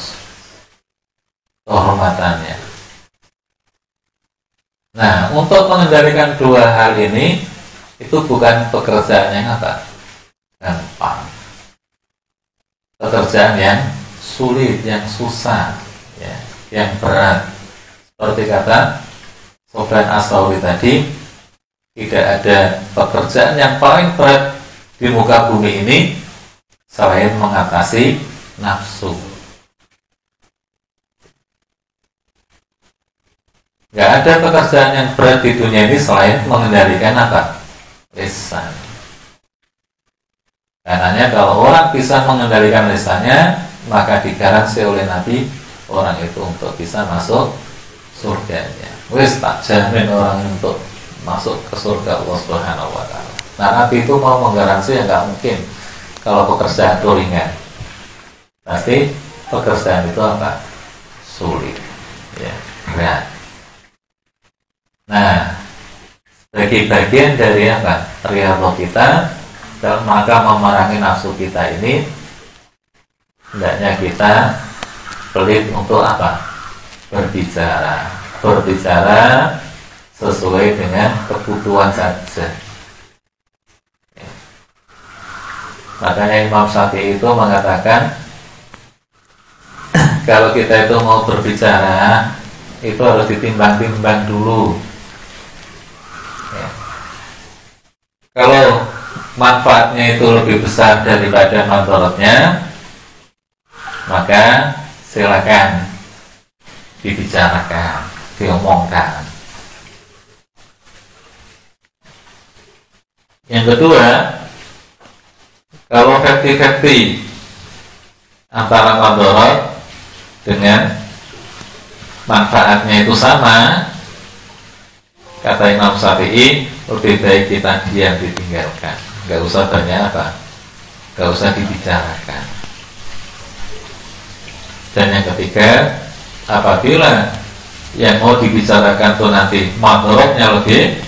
kehormatannya. Nah, untuk mengendalikan dua hal ini itu bukan pekerjaan yang apa? Gampang. Pekerjaan yang sulit, yang susah, ya, yang berat. Seperti kata Sofian Asawi tadi, tidak ada pekerjaan yang paling berat di muka bumi ini selain mengatasi nafsu. Gak ada pekerjaan yang berat di dunia ini selain mengendalikan apa? Lisan. Karenanya kalau orang bisa mengendalikan lisannya, maka digaransi oleh Nabi orang itu untuk bisa masuk surganya. Wis tak jamin orang untuk masuk ke surga Allah Subhanahu wa taala. Nah, Nabi itu mau menggaransi yang nggak mungkin kalau pekerjaan itu ringan. Tapi pekerjaan itu apa? Sulit. Ya, berat. Nah, bagi bagian dari apa? Riyadhah kita dalam maka memerangi nafsu kita ini hendaknya kita pelit untuk apa? Berbicara. Berbicara sesuai dengan kebutuhan saja. Makanya Imam Syafi'i itu mengatakan (clears throat) kalau kita itu mau berbicara itu harus ditimbang-timbang dulu Kalau manfaatnya itu lebih besar daripada manfaatnya, maka silakan dibicarakan, diomongkan. Yang kedua, kalau verti-verti antara mandorot dengan manfaatnya itu sama, kata Imam Syafi'i, lebih baik kita diam ditinggalkan nggak usah banyak apa nggak usah dibicarakan dan yang ketiga apabila yang mau dibicarakan itu nanti makhluknya lebih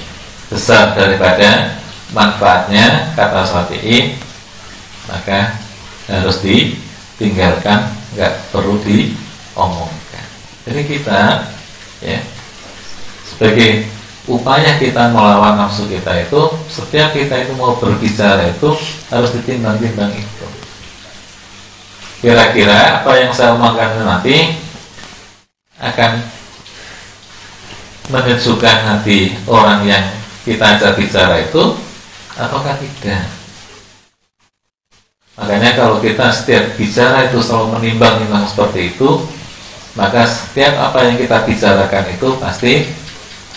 besar daripada manfaatnya kata Syafi'i maka harus ditinggalkan nggak perlu diomongkan. Jadi kita ya sebagai upaya kita melawan nafsu kita itu setiap kita itu mau berbicara itu harus ditimbang-timbang itu kira-kira apa yang saya omongkan nanti akan menyejukkan hati orang yang kita ajak bicara itu ataukah tidak? Makanya kalau kita setiap bicara itu selalu menimbang-nimbang seperti itu maka setiap apa yang kita bicarakan itu pasti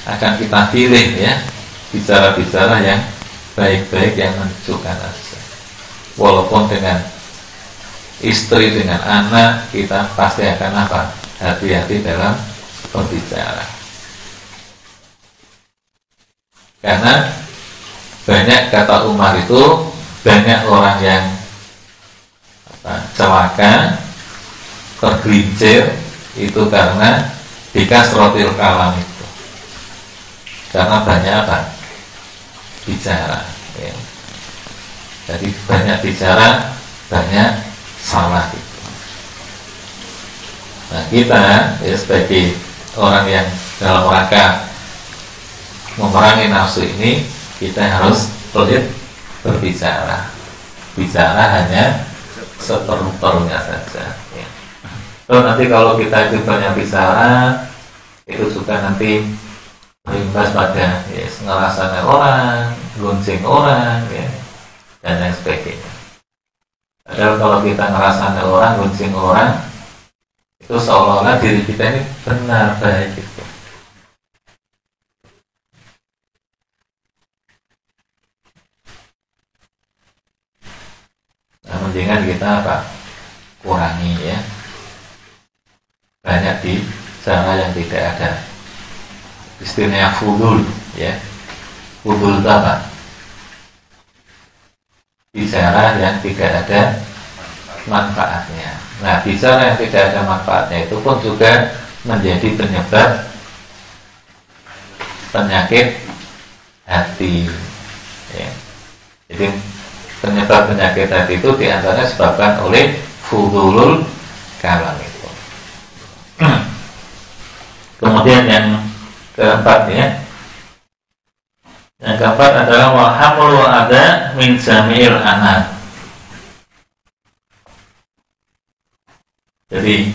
akan kita pilih ya bicara-bicara yang baik-baik yang menunjukkan aja. Walaupun dengan istri dengan anak kita pasti akan apa? Hati-hati dalam berbicara. Karena banyak kata Umar itu banyak orang yang celaka tergelincir itu karena dikasrotil kalam itu. Karena banyak apa? Bicara. Ya. jadi banyak bicara banyak salah nah kita ya sebagai orang yang dalam rangka memerangi nafsu ini kita harus pelit berbicara bicara hanya seperlunya saja ya. Terus nanti kalau kita itu banyak bicara itu juga nanti berimbas pada ya, ngerasanya orang, gonceng orang, ya, dan lain sebagainya. Padahal kalau kita ngerasanya orang, gonceng orang, itu seolah-olah diri kita ini benar baik gitu. Nah, mendingan kita apa? Kurangi ya. Banyak di cara yang tidak ada istilahnya fudul ya fudul apa bicara yang tidak ada manfaatnya. Nah bicara yang tidak ada manfaatnya itu pun juga menjadi penyebab penyakit hati. Ya. jadi penyebab penyakit hati itu di antaranya disebabkan oleh fudulul kalam itu. (clears throat) Kemudian yang keempat ya yang keempat adalah wahamul ada min jamil anak jadi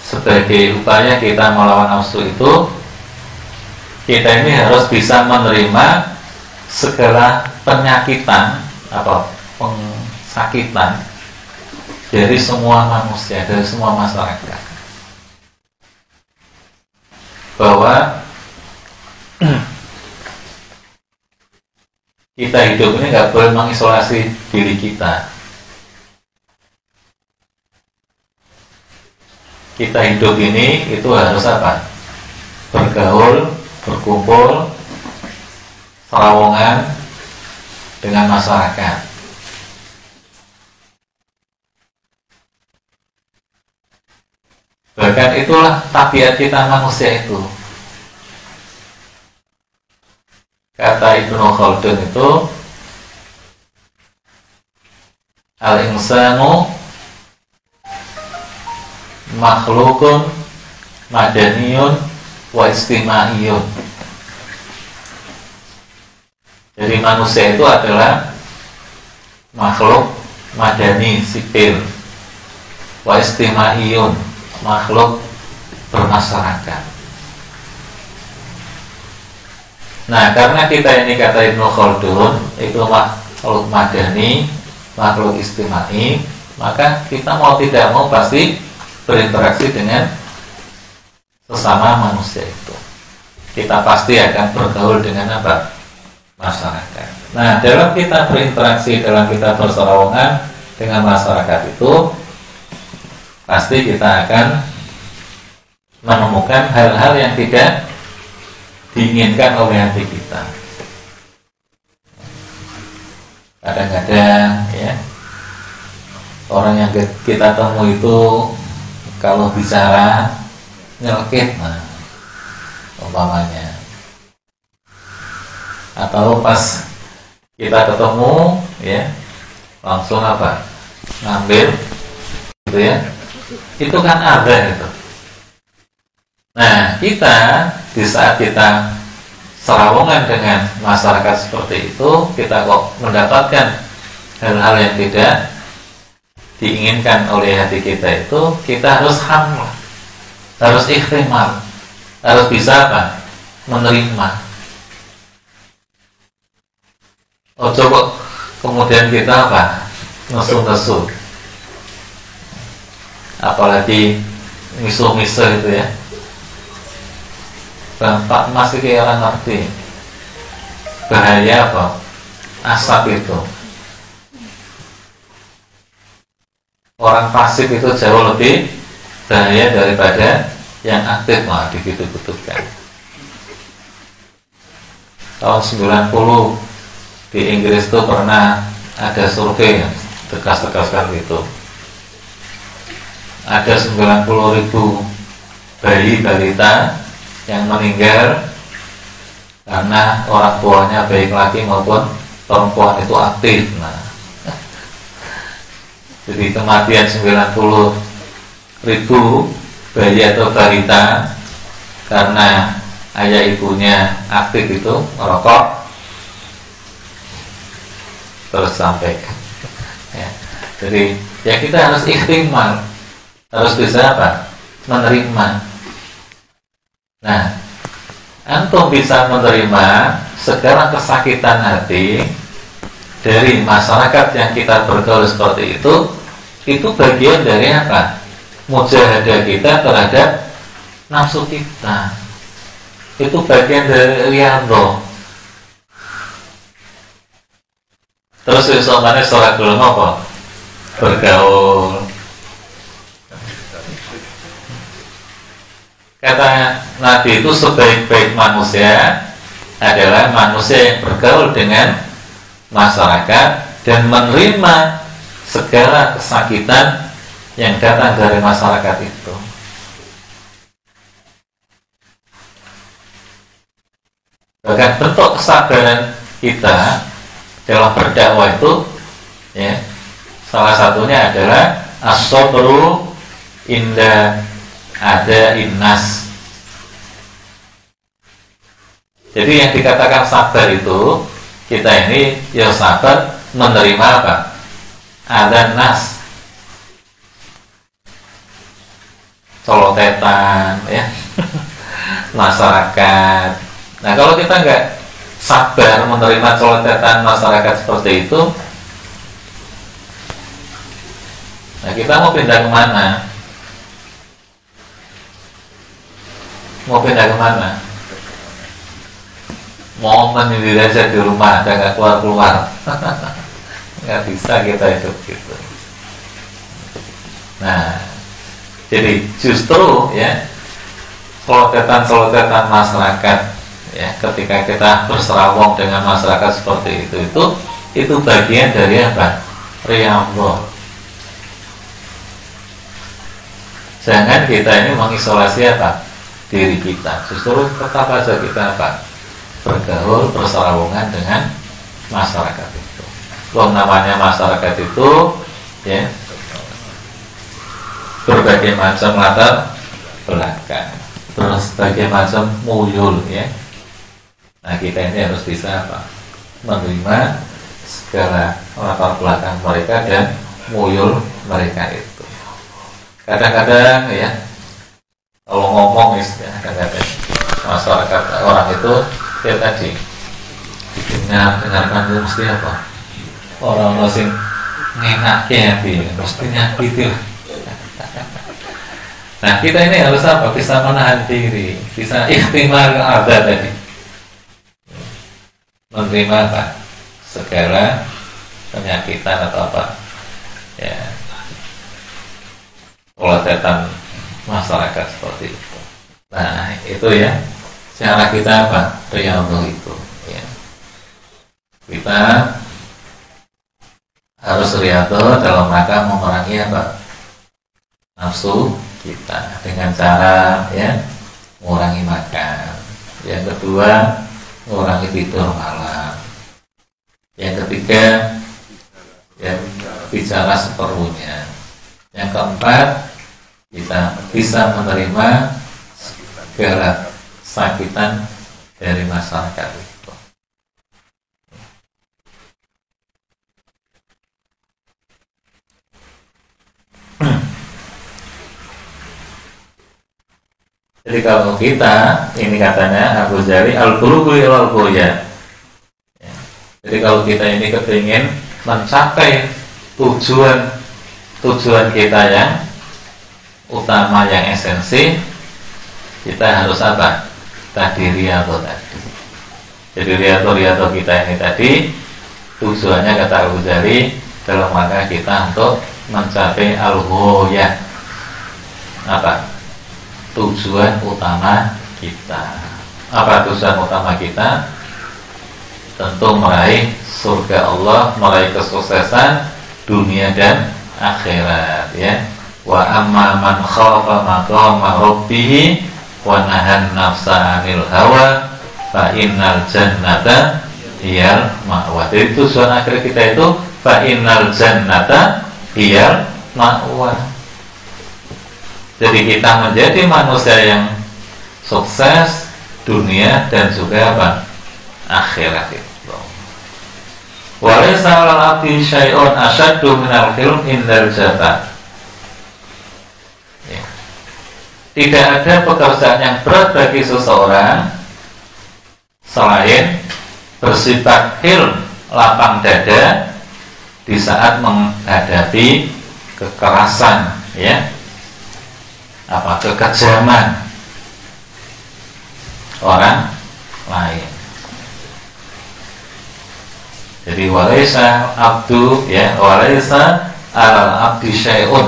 sebagai upaya kita melawan nafsu itu kita ini harus bisa menerima segala penyakitan atau pengsakitan dari semua manusia dari semua masyarakat. Bahwa kita hidup ini nggak boleh mengisolasi diri kita. Kita hidup ini itu harus apa? Bergaul, berkumpul, terowongan dengan masyarakat. Bahkan itulah tabiat kita manusia itu. Kata Ibnu Khaldun itu Al-insanu makhlukun madaniyun wa istimaiyun. Jadi manusia itu adalah makhluk madani sipil wa istimaiyun makhluk bermasyarakat. Nah, karena kita ini kata Ibnu Khaldun itu makhluk madani, makhluk istimai, maka kita mau tidak mau pasti berinteraksi dengan sesama manusia itu. Kita pasti akan bergaul dengan apa? Masyarakat. Nah, dalam kita berinteraksi, dalam kita berserowongan dengan masyarakat itu, pasti kita akan menemukan hal-hal yang tidak diinginkan oleh hati kita. Kadang-kadang ya orang yang kita temui itu kalau bicara nyelkit nah umpamanya atau pas kita ketemu ya langsung apa ngambil gitu ya itu kan ada itu. Nah kita di saat kita serawongan dengan masyarakat seperti itu, kita kok mendapatkan hal-hal yang tidak diinginkan oleh hati kita itu, kita harus hamil, harus ikhtimal, harus bisa apa? Menerima. Oh coba kemudian kita apa? Nesu-nesu apalagi misuh-misuh itu ya Bapak masih orang ngerti. Bahaya apa? Asap itu. Orang pasif itu jauh lebih bahaya daripada yang aktif malah dibutuh-butuhkan tahun 90 di Inggris itu pernah ada survei tegas-tegaskan itu ada 90 ribu bayi balita yang meninggal karena orang tuanya baik laki maupun perempuan itu aktif. Nah (laughs) jadi kematian 90 ribu bayi atau balita karena ayah ibunya aktif itu merokok. Terus sampaikan. Ya. jadi ya kita harus ikhtimal. Harus bisa apa? Menerima nah antum bisa menerima segala kesakitan hati dari masyarakat yang kita bergaul seperti itu itu bagian dari apa? Mujahadah kita terhadap nafsu kita. Itu bagian dari riyadho terus mana sholat belum apa bergaul kata Nabi itu sebaik-baik manusia adalah manusia yang bergaul dengan masyarakat dan menerima segala kesakitan yang datang dari masyarakat itu. Bahkan bentuk kesabaran kita dalam berdakwah itu ya salah satunya adalah asobru inda ada innas jadi yang dikatakan sabar itu kita ini ya sabar menerima apa? Ada nas. Colotetan ya. (laughs) Masyarakat. Nah kalau kita nggak sabar menerima coletetan masyarakat seperti itu nah kita mau pindah ke mana mau pindah ke mana mau menyendiri aja di rumah nggak keluar keluar (laughs) nggak bisa kita hidup gitu. Nah jadi justru ya solotetan-solotetan masyarakat ya ketika kita berserawong dengan masyarakat seperti itu itu itu bagian dari apa? Riyadhah. Jangan kita ini mengisolasi apa diri kita justru tetap aja kita apa bergaul berserawongan dengan masyarakat itu Kalau namanya masyarakat itu ya berbagai macam latar belakang berbagai macam muyul ya Nah kita ini harus bisa apa? Menerima segala latar belakang mereka dan muyul mereka itu. Kadang-kadang ya kalau ngomong ya kadang-kadang masyarakat orang itu ya tadi didengar dengarkan itu mesti apa? Orang masing ngenaknya ya, mesti nyakiti Nah kita ini harus apa? Bisa menahan diri, bisa ikhtimal ada tadi menerima apa? segala penyakitan atau apa ya setan masyarakat seperti itu. Nah itu ya. Cara kita apa? Riyadhah itu ya. Kita harus riyadhah dalam rangka memerangi apa? Nafsu kita dengan cara ya mengurangi makan. Yang kedua mengurangi tidur malam. Yang ketiga, yang bicara seperlunya. Yang keempat, kita bisa menerima segala sakitan dari masyarakat itu. Jadi kalau kita ini katanya Abu Jari al qulubu al ya. Jadi kalau kita ini kepingin mencapai tujuan tujuan kita yang utama yang esensi kita harus apa? Tadi riado tadi. Jadi riado riado kita ini tadi tujuannya kata Abu Jari dalam rangka kita untuk mencapai al ya apa? tujuan utama kita. Apa tujuan utama kita? Tentu meraih surga Allah, meraih kesuksesan dunia dan akhirat ya wa amma man khafa maqama rabbih wa nahan nafsa 'anil hawa fa innal jannata hiyal ma'wa. Jadi tujuan akhir kita itu fa innal jannata hiyal ma'wa. Jadi kita menjadi manusia yang sukses dunia dan juga apa? akhirat itu. Walaysa 'alal 'abdi syai'un asyaddu minal hilm indal jata. Ya. Tidak ada pekerjaan yang berat bagi seseorang selain bersifat hilm lapang dada di saat menghadapi kekerasan ya. Apa kekejaman orang lain. Jadi walaisa abdu ya walaisa alal abdi syai'un.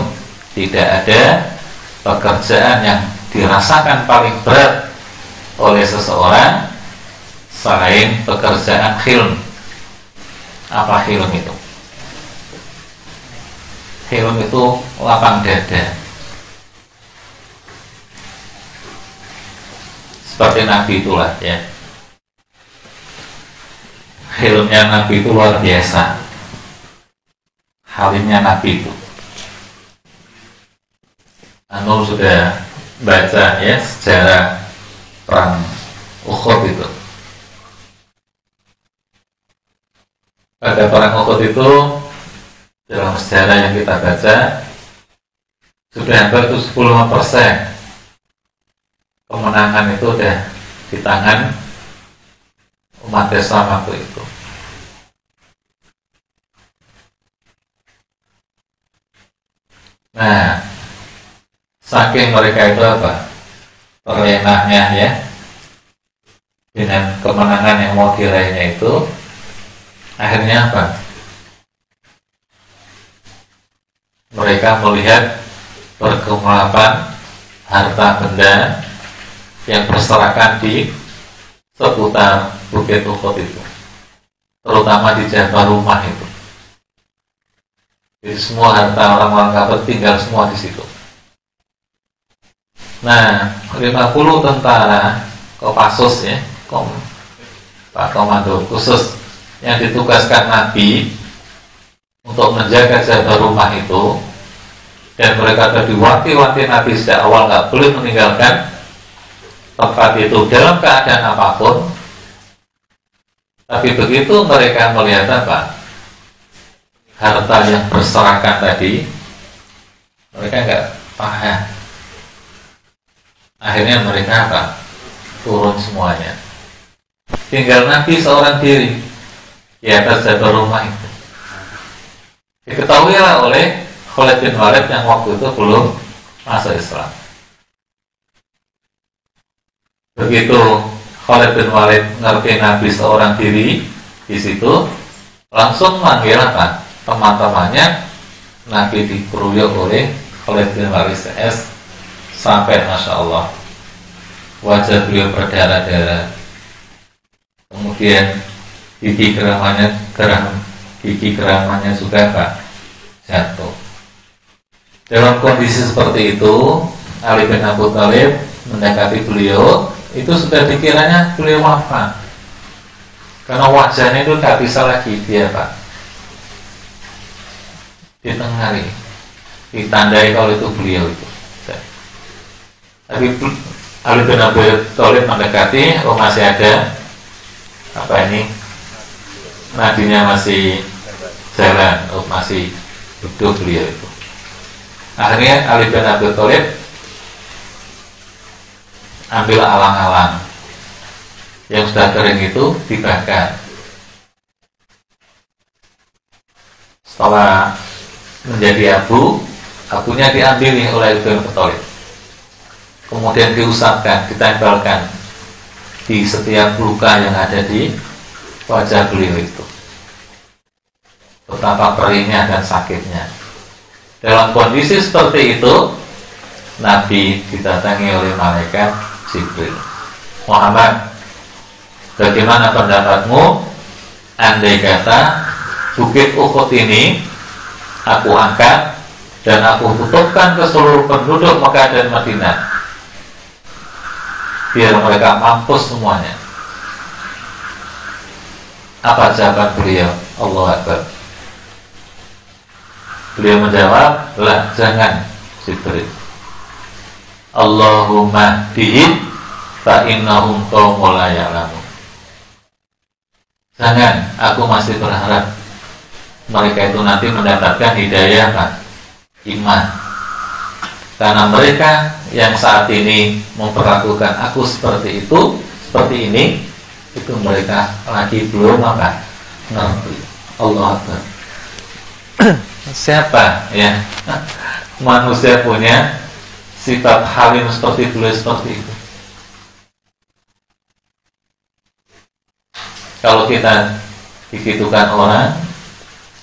Tidak ada pekerjaan yang dirasakan paling berat oleh seseorang selain pekerjaan film apa film itu? Film itu lapang dada. Seperti Nabi itulah ya. Hilmnya Nabi itu luar biasa. Halimnya Nabi itu Anu sudah baca ya sejarah perang Uhud itu pada perang Uhud itu dalam sejarah yang kita baca sudah hampir 10 persen kemenangan itu udah di tangan umat Islam waktu itu. Nah, saking mereka itu apa? Terlenahnya ya dengan kemenangan yang mau diraihnya itu akhirnya apa? Mereka melihat pergemapan harta benda yang berserakan di seputar Bukit Uhud itu terutama di Jawa rumah itu jadi semua harta orang-orang kafir tinggal semua di situ nah 50 tentara Kopassus ya kom, Pak Komando khusus yang ditugaskan Nabi untuk menjaga jaga rumah itu. Dan mereka tadi wanti-wanti Nabi sejak awal nggak boleh meninggalkan tempat itu dalam keadaan apa pun. Tapi begitu mereka melihat apa? Harta yang berserakan tadi mereka nggak paham akhirnya mereka apa? Turun semuanya. Tinggal Nabi seorang diri di atas jabal rumah itu. Diketahui oleh Khalid bin Walid yang waktu itu belum masuk Islam. Begitu Khalid bin Walid ngerti Nabi seorang diri di situ, langsung manggil apa? Teman-temannya Nabi dikeruyuk oleh Khalid bin Walid CS sampai Masya Allah. Wajah beliau berdarah-darah. Kemudian gigi keramannya geram gigi keramannya juga apa jatuh. Dalam kondisi seperti itu Ali bin Abu Thalib mendekati beliau itu sudah dikiranya beliau wafat. Karena wajahnya itu tak bisa lagi dia pak. Ditengari ditandai kalau itu beliau itu tapi Ali bin Abi Thalib mendekati oh masih ada. Apa ini? Nadinya masih jalan. Oh masih hidup beliau itu. Akhirnya Ali bin Abi Thalib ambil alang-alang. Yang sudah kering itu dibakar. Setelah menjadi abu abunya diambil oleh Ibn Katolik kemudian diusapkan, ditempelkan di setiap luka yang ada di wajah beliau itu. Betapa perihnya dan sakitnya. Dalam kondisi seperti itu Nabi didatangi oleh malaikat Jibril. Muhammad Bagaimana pendapatmu? Andai kata Bukit Uhud ini aku angkat dan aku tutupkan ke seluruh penduduk Mekah dan Madinah biar mereka mampus semuanya. Apa jawaban beliau? Allah Akbar. Beliau menjawab lah jangan Jibril Allahumma dihim fa innahum qaumul jangan aku masih berharap mereka itu nanti mendapatkan hidayah kan? iman. Karena mereka yang saat ini memperlakukan aku seperti itu seperti ini itu mereka lagi belum apa? Ngerti. Allah Akbar. (clears throat) Siapa ya? (laughs) Manusia punya sifat halim seperti beliau seperti itu. Kalau kita digitukan orang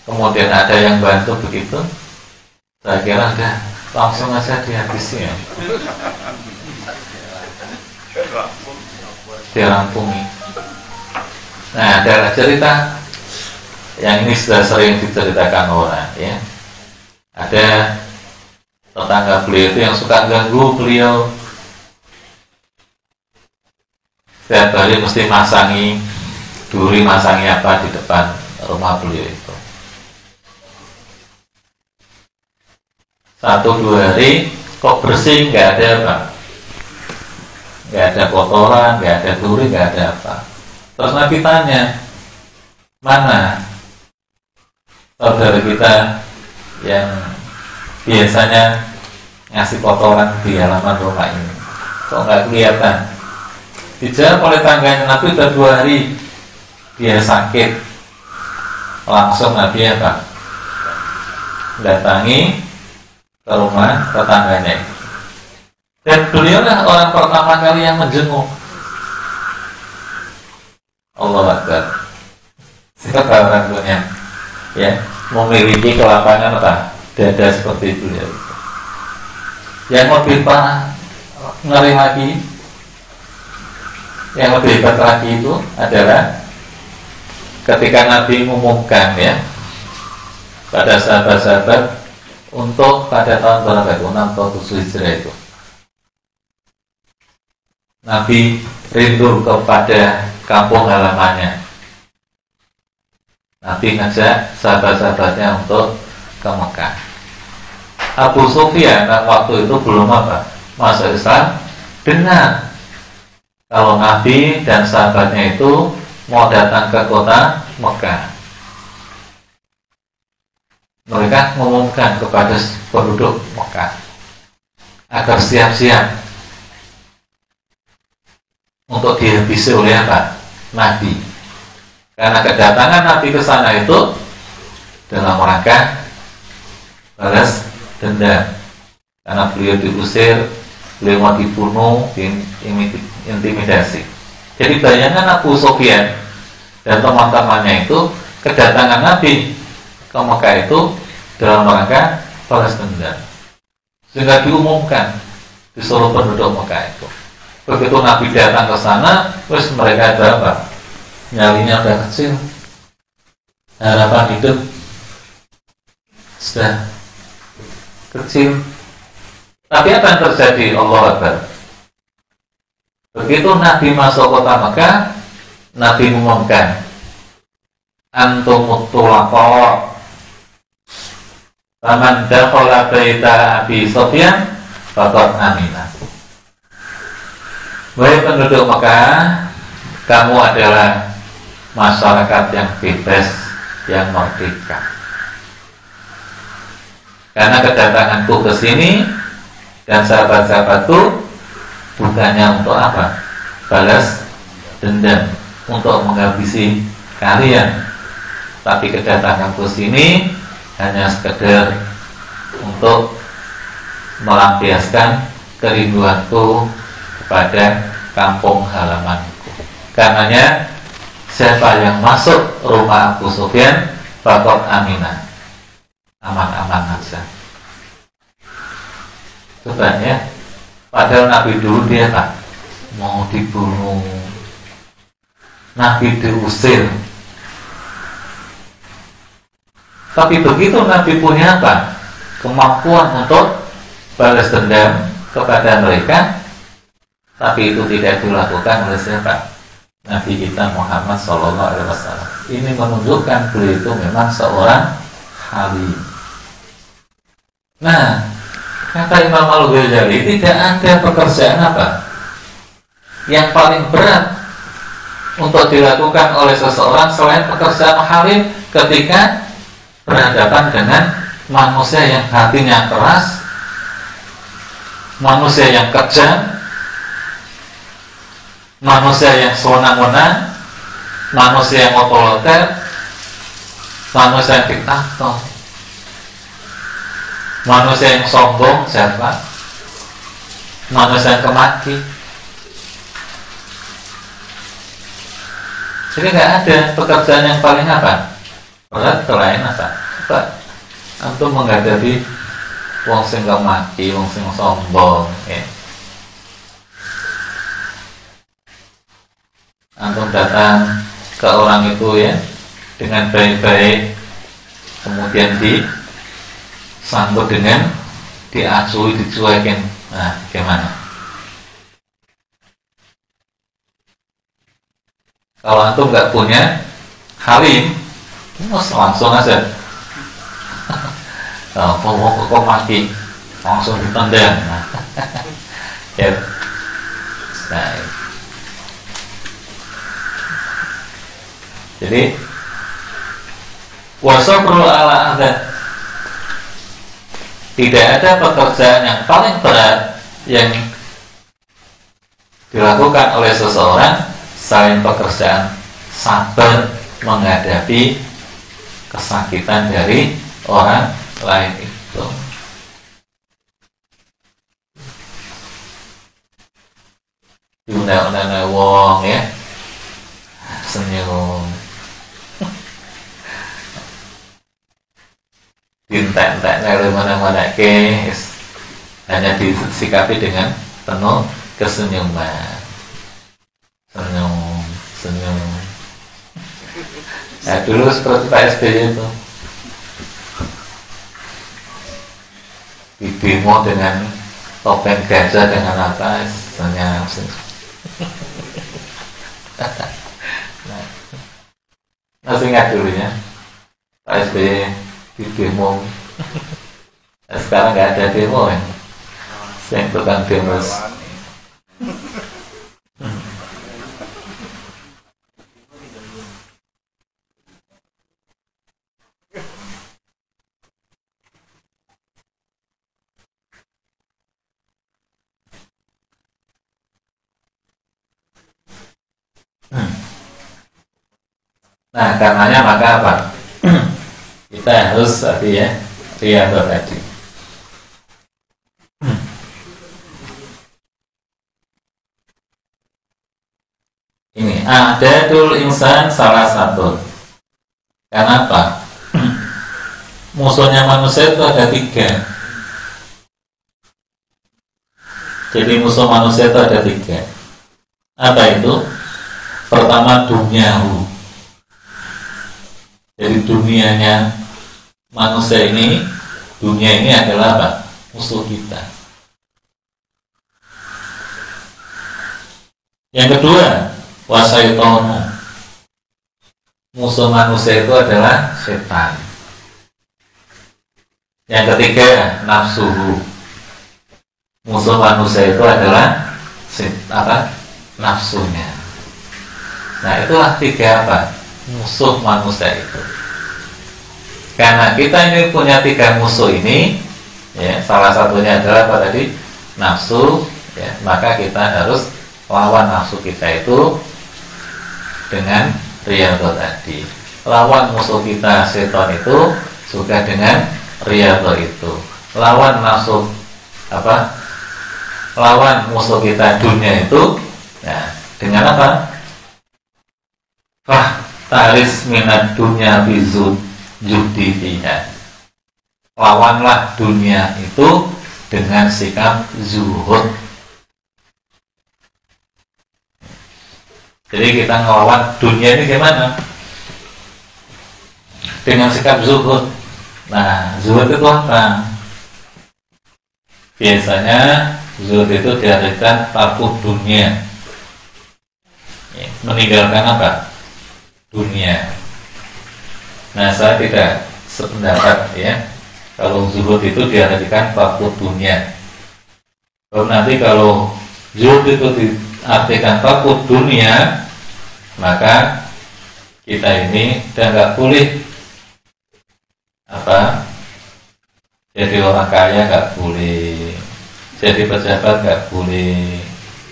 kemudian ada yang bantu begitu saya kira udah langsung aja dihabisi ya. Dirampungi nah ada cerita yang ini sudah sering diceritakan orang ya. Ada tetangga beliau itu yang suka ganggu beliau. Setiap hari mesti masangi duri masangi apa di depan rumah beliau itu satu dua hari kok bersih nggak ada apa? Nggak ada kotoran nggak ada duri nggak ada apa? Terus Nabi tanya mana saudara kita yang biasanya ngasih kotoran di halaman rumah ini? Kok nggak kelihatan? Dijawab oleh tangganya Nabi sudah dua hari dia sakit. Langsung Nabi apa? Datangi ke rumah tetangganya. Dan beliau lah orang pertama kali yang menjenguk. Allah Akbar. Siapa orang punya ya memiliki kelapangan apa? Dada seperti beliau. Yang lebih parah ngeri lagi yang lebih hebat lagi itu adalah ketika Nabi mengumumkan ya pada sahabat-sahabat untuk pada tahun berapa itu 6 atau 7 Hijrah itu. Nabi rindu kepada kampung halamannya. Nabi ngajak sahabat-sahabatnya untuk ke Mekah. Abu Sufyan waktu itu belum apa masuk Islam dengar kalau Nabi dan sahabatnya itu mau datang ke kota Mekah mereka mengumumkan kepada penduduk Mekah agar siap-siap untuk dihabisi oleh apa? Nabi. Karena kedatangan Nabi ke sana itu dalam rangka balas dendam. Karena beliau diusir, beliau mau dibunuh, intimidasi. Jadi bayangkan Abu Sofyan dan teman-temannya itu kedatangan Nabi ke Mekah itu dalam rangka balas dendam. Sehingga diumumkan di seluruh penduduk Mekah itu. Begitu Nabi datang ke sana terus mereka ada apa? Nyalinya udah kecil. Harapan hidup sudah kecil. Tapi apa yang terjadi? Allah Akbar. Begitu Nabi masuk kota Mekah Nabi mengumumkan antum mutulaqa Faman dakhala baita Abi Sofyan faqad amina. Wahai penduduk Mekah, kamu adalah masyarakat yang bebas, yang merdeka. Karena kedatanganku ke sini dan sahabat-sahabatku bukannya untuk apa? Balas dendam untuk menghabisi kalian. Tapi kedatanganku sini hanya sekedar untuk melampiaskan kerinduanku kepada kampung halamanku. Karenanya siapa yang masuk rumah Abu Sufyan bakal aminah aman-aman saja. Coba ya, padahal Nabi dulu dia tak mau dibunuh, Nabi diusir Tapi begitu Nabi punya apa? Kemampuan untuk balas dendam kepada mereka, tapi itu tidak dilakukan oleh siapa? Nabi kita Muhammad Shallallahu Alaihi Wasallam. Ini menunjukkan beliau itu memang seorang halim. Nah, kata Imam Al Ghazali tidak ada pekerjaan apa yang paling berat untuk dilakukan oleh seseorang selain pekerjaan halim ketika berhadapan dengan manusia yang hatinya keras, manusia yang kejam, manusia yang sewenang-wenang, manusia yang otoriter, manusia yang diktator, manusia yang sombong siapa? Manusia yang kemaki. Jadi nggak ada pekerjaan yang paling apa? Berat selain apa? Apa? Antum menghadapi wong sing kemaki, wong sing sombong, ya antum datang ke orang itu ya dengan baik-baik kemudian disambut dengan diacui dicuekin nah gimana kalau antum nggak punya halim langsung aja. Oh, kok, kok mati? Langsung ditendang. Nah, ya nah Jadi perlu ala ada tidak ada pekerjaan yang paling berat yang dilakukan oleh seseorang selain pekerjaan sabar menghadapi kesakitan dari orang lain itu. Diundang-undang wong ya. Senyum. Dintek-entek dari mana-mana ke hanya disikapi dengan penuh kesenyuman. Senyum senyum nah dulu seperti Pak SBY itu. Di demo dengan topeng gajah dengan apa? Senyum nah, masih ingat dulunya Pak SBY di demo nah, sekarang nggak ada demo ya? Yang tukang demo Nah, karenanya maka apa? (clears throat) kita harus tadi ya riyadhah tadi. (clears throat) Ini ada dul insan salah satu. Kenapa (clears throat) musuhnya manusia itu ada tiga. Jadi musuh manusia itu ada tiga. Apa itu? Pertama duniahu jadi dunianya manusia ini dunia ini adalah apa? musuh kita. Yang kedua, wasaitonu. Musuh manusia itu adalah setan. Yang ketiga, nafsuhu. Musuh manusia itu adalah set, apa? nafsunya. Nah, itulah tiga apa? Musuh manusia itu. Karena kita ini punya tiga musuh ini, ya, salah satunya adalah apa tadi nafsu, ya, maka kita harus lawan nafsu kita itu dengan riyadhah tadi. Lawan musuh kita setan itu juga dengan riyadhah itu. Lawan nafsu apa? Lawan musuh kita dunia itu, ya, dengan apa? Fah taris minat dunia bizud judi fiha lawanlah dunia itu dengan sikap zuhud jadi kita ngelawan dunia ini gimana dengan sikap zuhud Nah, zuhud itu apa? Biasanya zuhud itu diartikan takut dunia. Meninggalkan apa? Dunia. Nah, saya tidak sependapat ya. Kalau zuhud itu diartikan takut dunia. Kalau nanti kalau zuhud itu diartikan takut dunia, maka kita ini sudah nggak boleh apa jadi orang kaya nggak boleh jadi pejabat nggak boleh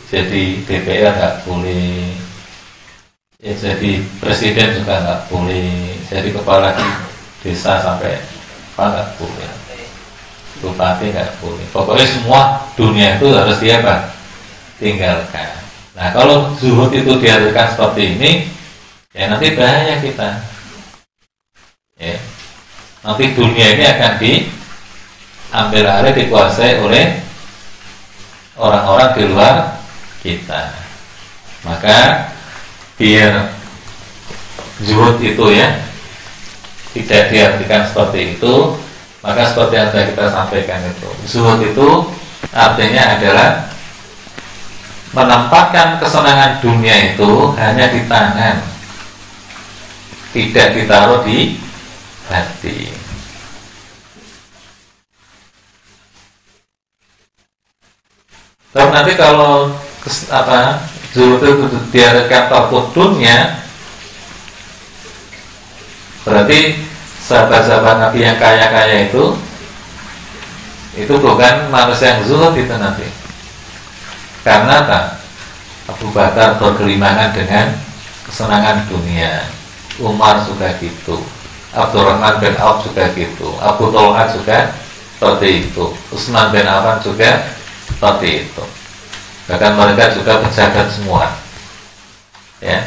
jadi DPR nggak boleh ya jadi presiden juga nggak boleh jadi kepala desa sampai apa boleh. Bupati nggak boleh. Pokoknya semua dunia itu harus dia apa? Tinggalkan. Nah kalau zuhud itu dihadirkan seperti ini ya nanti bahaya kita. Ya. Nanti dunia ini akan diambil alih dikuasai oleh orang-orang di luar kita. Maka biar zuhud itu ya. Tidak diartikan seperti itu maka seperti yang sudah kita sampaikan itu. Zuhud itu artinya adalah menempatkan kesenangan dunia itu hanya di tangan. Tidak ditaruh di hati. Tapi nanti kalau apa zuhud itu diadakan takut dunia, berarti sahabat-sahabat Nabi yang kaya-kaya itu itu bukan manusia yang zuhud itu nanti. Karena apa? Abu Bakar berkelimangan dengan kesenangan dunia. Umar juga gitu. Abdurrahman bin Auf juga gitu Abu Talha juga seperti itu Usman bin Affan juga seperti itu bahkan mereka juga pejabat semua. Ya.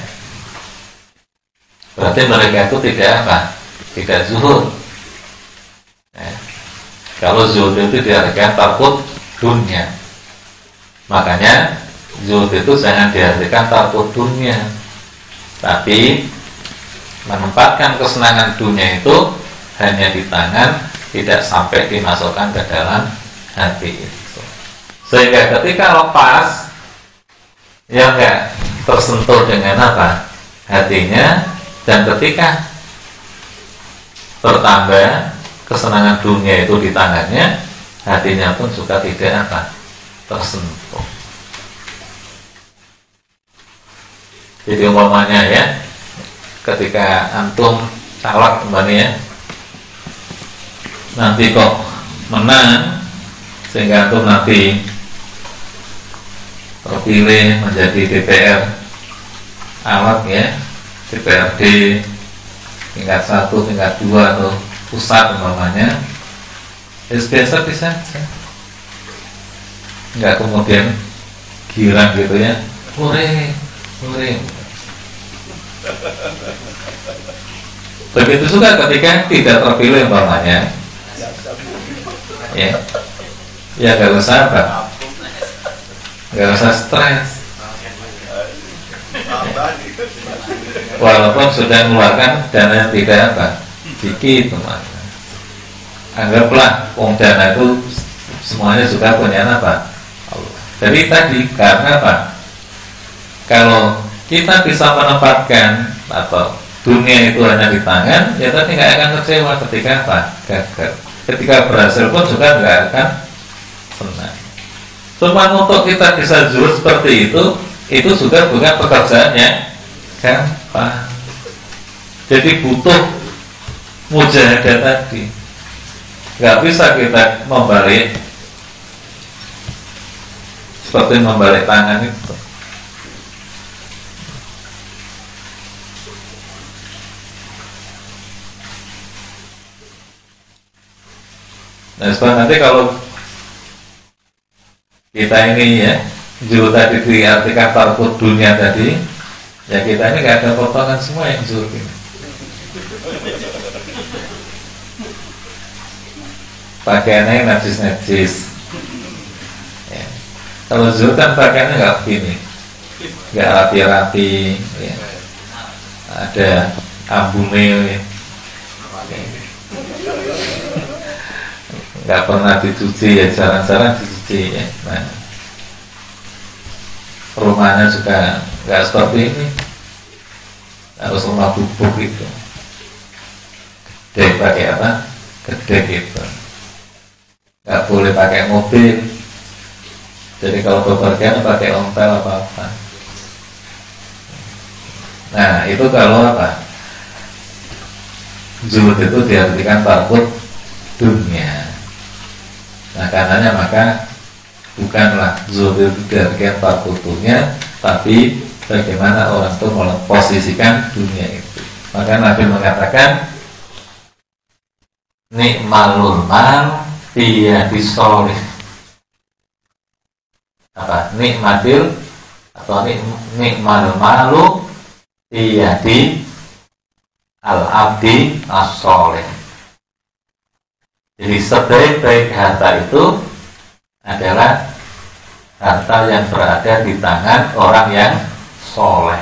Berarti mereka itu tidak apa? Tidak zuhud ya. kalau zuhud itu diartikan takut dunia. Makanya zuhud itu jangan diartikan takut dunia. Tapi menempatkan kesenangan dunia itu hanya di tangan tidak sampai dimasukkan ke dalam hati sehingga ketika lepas ya enggak tersentuh dengan apa? Hatinya. Dan ketika bertambah kesenangan dunia itu di tangannya hatinya pun juga tidak apa? Tersentuh. Jadi umpamanya ya ketika antum calak kembali ya nanti kok menang sehingga antum nanti terpilih menjadi DPR awak ya DPRD tingkat satu tingkat dua atau pusat umpamanya. Ya biasa bisa nggak kemudian girang gitu ya. Hore hore Begitu juga ketika tidak terpilih umpamanya. Ya Ya gak usah apa Gak usah stres Walaupun sudah mengeluarkan dana yang tidak apa Dikit teman Anggaplah uang dana itu Semuanya juga punya apa Jadi tadi karena apa Kalau kita bisa menempatkan atau dunia itu hanya di tangan, ya tapi nggak akan kecewa ketika apa? Gagal. Ketika berhasil pun juga nggak akan senang. Cuma untuk kita bisa zuhud seperti itu, itu juga bukan pekerjaannya gampang. Jadi butuh mujahadah tadi. Nggak bisa kita membalik seperti membalik tangan itu. Nah sebab nanti kalau kita ini ya Zuhud tadi diartikan tarkut dunia tadi Ya kita ini gak ada potongan semua yang zuhud ini. Pakaiannya najis-najis. Ya. Kalau zuhud kan pakaiannya gak begini. Gak rapi-rapi ya. Ada ambune ya. Nggak pernah dicuci ya jarang-jarang dicuci ya nah, rumahnya juga nggak seperti ini. Harus rumah bubuk itu. Gede pakai apa? Gede gitu. Nggak boleh pakai mobil. Jadi kalau bepergian pakai ontel apa apa. Nah itu kalau apa? Zuhud itu diartikan takut dunia. Nah karenanya maka bukanlah zuhud takut dunia tapi bagaimana orang itu memposisikan dunia itu. Maka Nabi mengatakan nikmalul mal dia disolih apa? Nikmatil atau nik, malu dia di al-abdi as-soleh. Jadi sebaik-baik harta itu adalah harta yang berada di tangan orang yang soleh.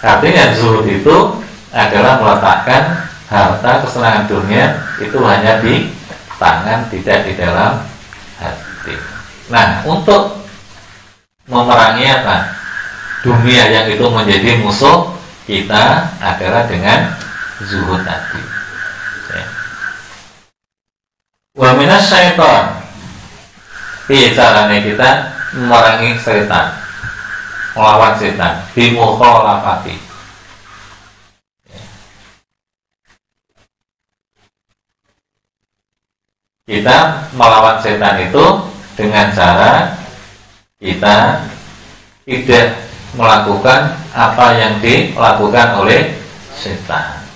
Artinya zuhud itu adalah meletakkan harta kesenangan dunia itu hanya di tangan, tidak di dalam hati. Nah, untuk memerangi apa? dunia yang itu menjadi musuh kita adalah dengan zuhud tadi. Ya. Wa minas syaitan. Piye caranya kita memerangi setan? Melawan setan bi mukhalafati. Ya. Kita melawan setan itu dengan cara kita tidak melakukan apa yang dilakukan oleh setan.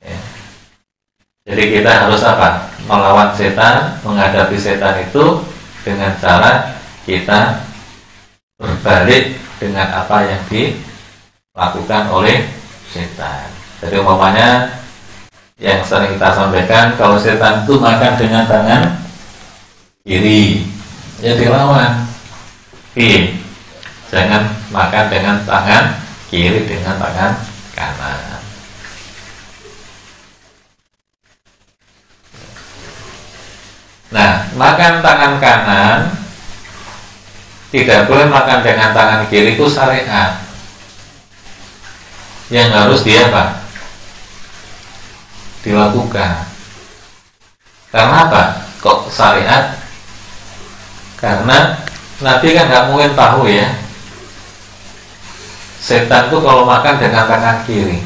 Ya. Jadi kita harus apa? Melawan setan, menghadapi setan itu dengan cara kita berbalik dengan apa yang dilakukan oleh setan. Jadi umpamanya yang sering kita sampaikan kalau setan itu makan dengan tangan kiri, ya dilawan. Iya Jangan makan dengan tangan kiri dengan tangan kanan. Nah, makan tangan kanan tidak boleh makan dengan tangan kiri itu syariat. Yang harus dia apa? Dilakukan. Karena apa? Kok syariat? Karena Nabi kan nggak mungkin tahu ya setan itu kalau makan dengan tangan kiri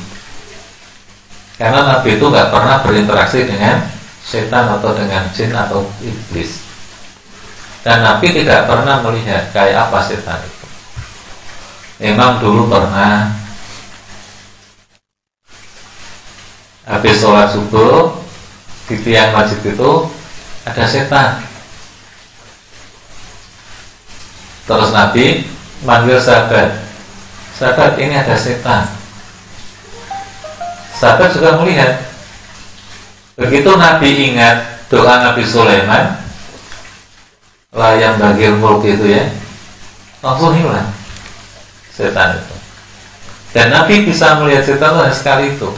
karena Nabi itu nggak pernah berinteraksi dengan setan atau dengan jin atau iblis. Dan Nabi tidak pernah melihat kayak apa setan itu. Memang dulu pernah. Habis sholat subuh di tiang masjid itu ada setan. Terus Nabi manggil sahabat Sahabat ini ada setan. Sahabat juga melihat Begitu Nabi ingat doa Nabi Sulaiman Layang bagir mulk itu ya Langsung hilang Setan itu. Dan Nabi bisa melihat setan hanya sekali itu.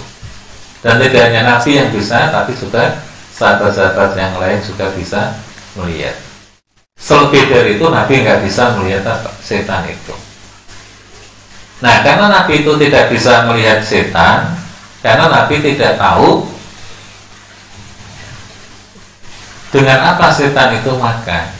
Dan tidak hanya Nabi yang bisa Tapi juga sahabat-sahabat yang lain juga bisa melihat. Selebih dari itu Nabi nggak bisa melihat setan itu. Nah, karena Nabi itu tidak bisa melihat setan, karena Nabi tidak tahu dengan apa setan itu makan.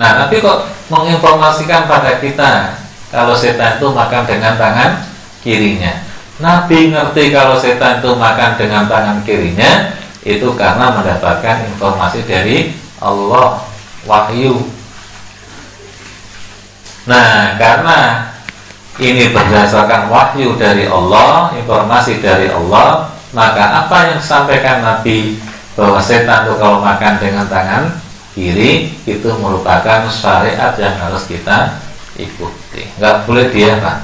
Nah, Nabi kok menginformasikan pada kita kalau setan itu makan dengan tangan kirinya. Nabi ngerti kalau setan itu makan dengan tangan kirinya itu karena mendapatkan informasi dari Allah wahyu Nah, karena ini berdasarkan wahyu dari Allah, informasi dari Allah, maka apa yang disampaikan Nabi bahwa setan itu kalau makan dengan tangan kiri itu merupakan syariat yang harus kita ikuti. Enggak boleh dia Pak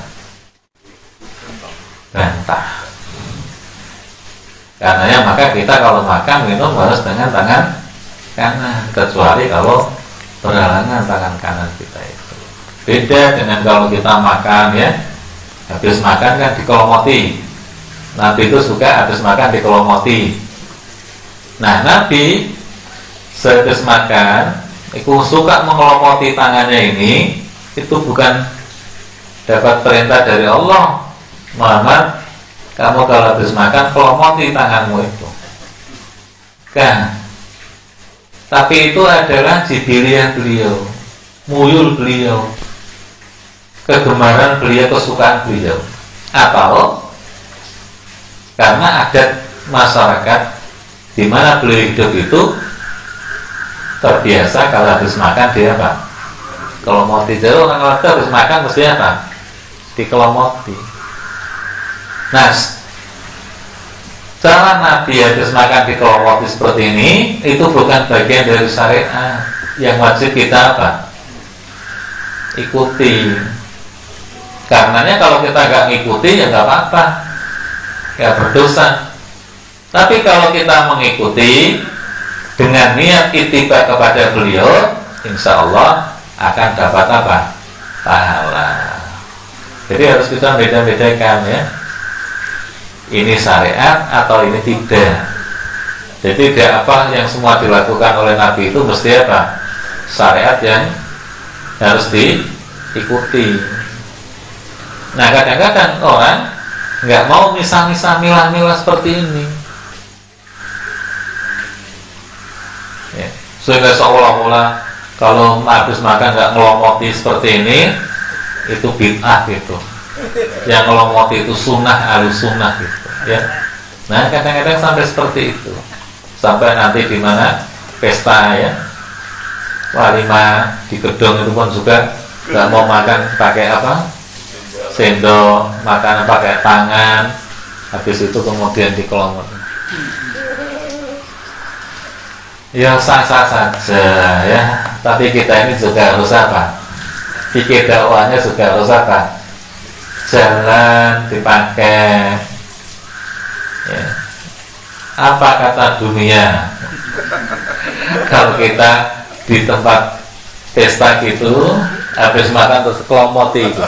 bantah. Karena ya maka kita kalau makan minum harus dengan tangan kanan kecuali kalau berhalangan tangan kanan kita itu. Beda dengan kalau kita makan ya habis makan kan dikolomoti Nabi itu suka habis makan dikolomoti nah Nabi sehabis makan itu suka mengelomoti tangannya ini itu bukan dapat perintah dari Allah. Muhammad kamu kalau habis makan kelomoti tanganmu itu. Kan? Tapi itu adalah jibiliyah beliau muyul beliau kegemaran beliau kesukaan beliau. Atau karena adat masyarakat di mana beliau hidup itu terbiasa kalau habis makan dia apa? Kalau mau tidur orang habis makan mesti apa? Dikelomoti nah cara Nabi habis makan dikelomoti seperti ini itu bukan bagian dari syariat. Yang wajib kita apa? Ikuti. Karenanya kalau kita nggak ngikuti ya nggak apa-apa. Nggak berdosa tapi kalau kita mengikuti dengan niat itiba kepada beliau insya Allah akan dapat apa? Pahala. Jadi harus kita beda-bedakan ya. Ini syariat atau ini tidak? Jadi tidak apa yang semua dilakukan oleh Nabi itu mesti apa? Syariat yang harus diikuti. Nah kadang-kadang orang nggak mau misah-misah milah-milah seperti ini. Ya. Sehingga seolah-olah kalau habis makan nggak ngelomoti seperti ini itu bid'ah gitu. Yang ngelomoti itu sunnah halus sunnah gitu. Ya. Nah kadang-kadang sampai seperti itu. Sampai nanti di mana pesta ya walimah di gedung itu pun juga nggak mau makan pakai apa sendok makanan pakai tangan habis itu kemudian dikelomot ya sah-sah saja ya tapi kita ini juga harus apa pikir dakwahnya juga harus apa jalan dipakai ya. apa kata dunia kalau kita di tempat pesta gitu habis makan terus kelomoti itu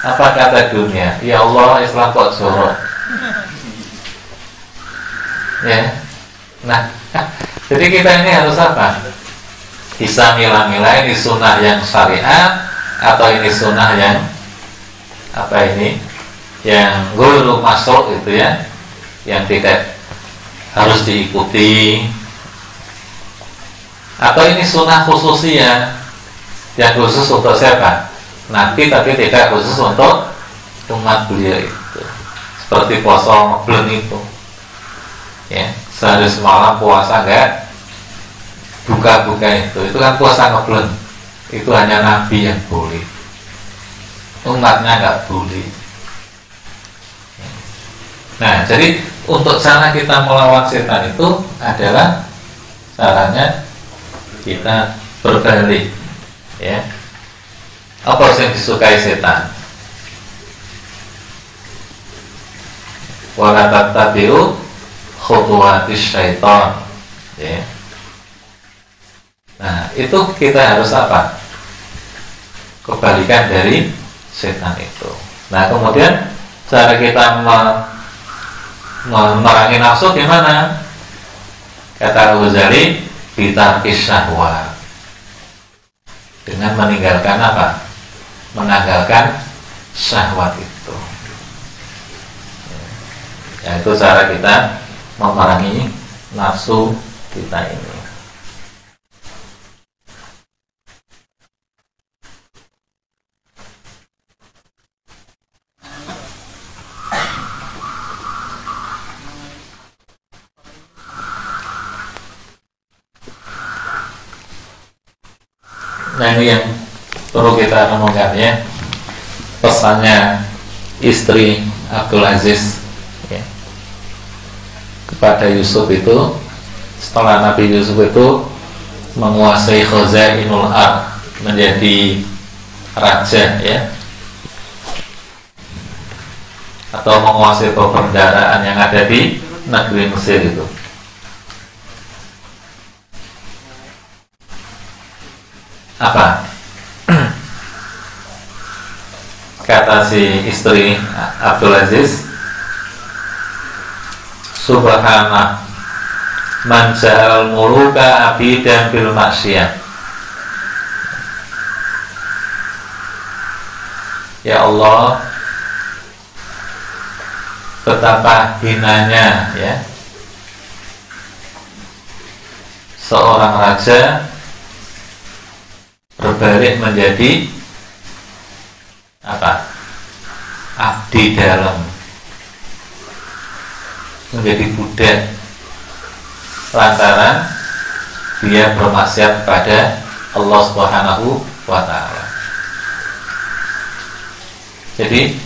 apa kata dunia? Ya Allah, Islam kok jorok. Ya. Nah, jadi kita ini harus apa? Bisa milah-milah ini sunnah yang syariat atau ini sunnah yang apa ini? Yang guru masuk itu ya, yang tidak harus diikuti atau ini sunnah khususnya yang khusus untuk siapa? Nabi tapi tidak khusus untuk umat beliau itu seperti puasa ngeblen itu ya sehari semalam puasa enggak buka-buka itu. Itu kan puasa ngeblen itu hanya Nabi yang boleh. Umatnya enggak boleh. Nah jadi untuk cara kita melawan setan itu adalah caranya kita berbalik ya. Apa yang disukai setan? Wala tattabi'u khutuwatis syaitan. Ya. Nah, itu kita harus apa? Kebalikan dari setan itu. Nah, kemudian cara kita memerangi nafsu gimana? Kata Ghazali, kita kisahwa dengan meninggalkan apa? menanggalkan syahwat itu ya, itu cara kita memerangi nafsu kita ini. Nah ini yang perlu kita renungkan ya. Pesannya istri Abdul Aziz kepada Yusuf itu setelah Nabi Yusuf itu menguasai Khazainul Ar menjadi raja ya. Atau menguasai perbendaharaan yang ada di negeri Mesir itu. Apa? (clears throat) Kata si istri Abdul Aziz Subhanallah. Man ja'al muluka abidan bil maksiyah Ya Allah Betapa hinanya ya. Seorang raja Berbalik menjadi Apa? Abdi dalam Menjadi budak Lantaran Dia bermaksiat kepada Allah Subhanahu wa ta'ala. Jadi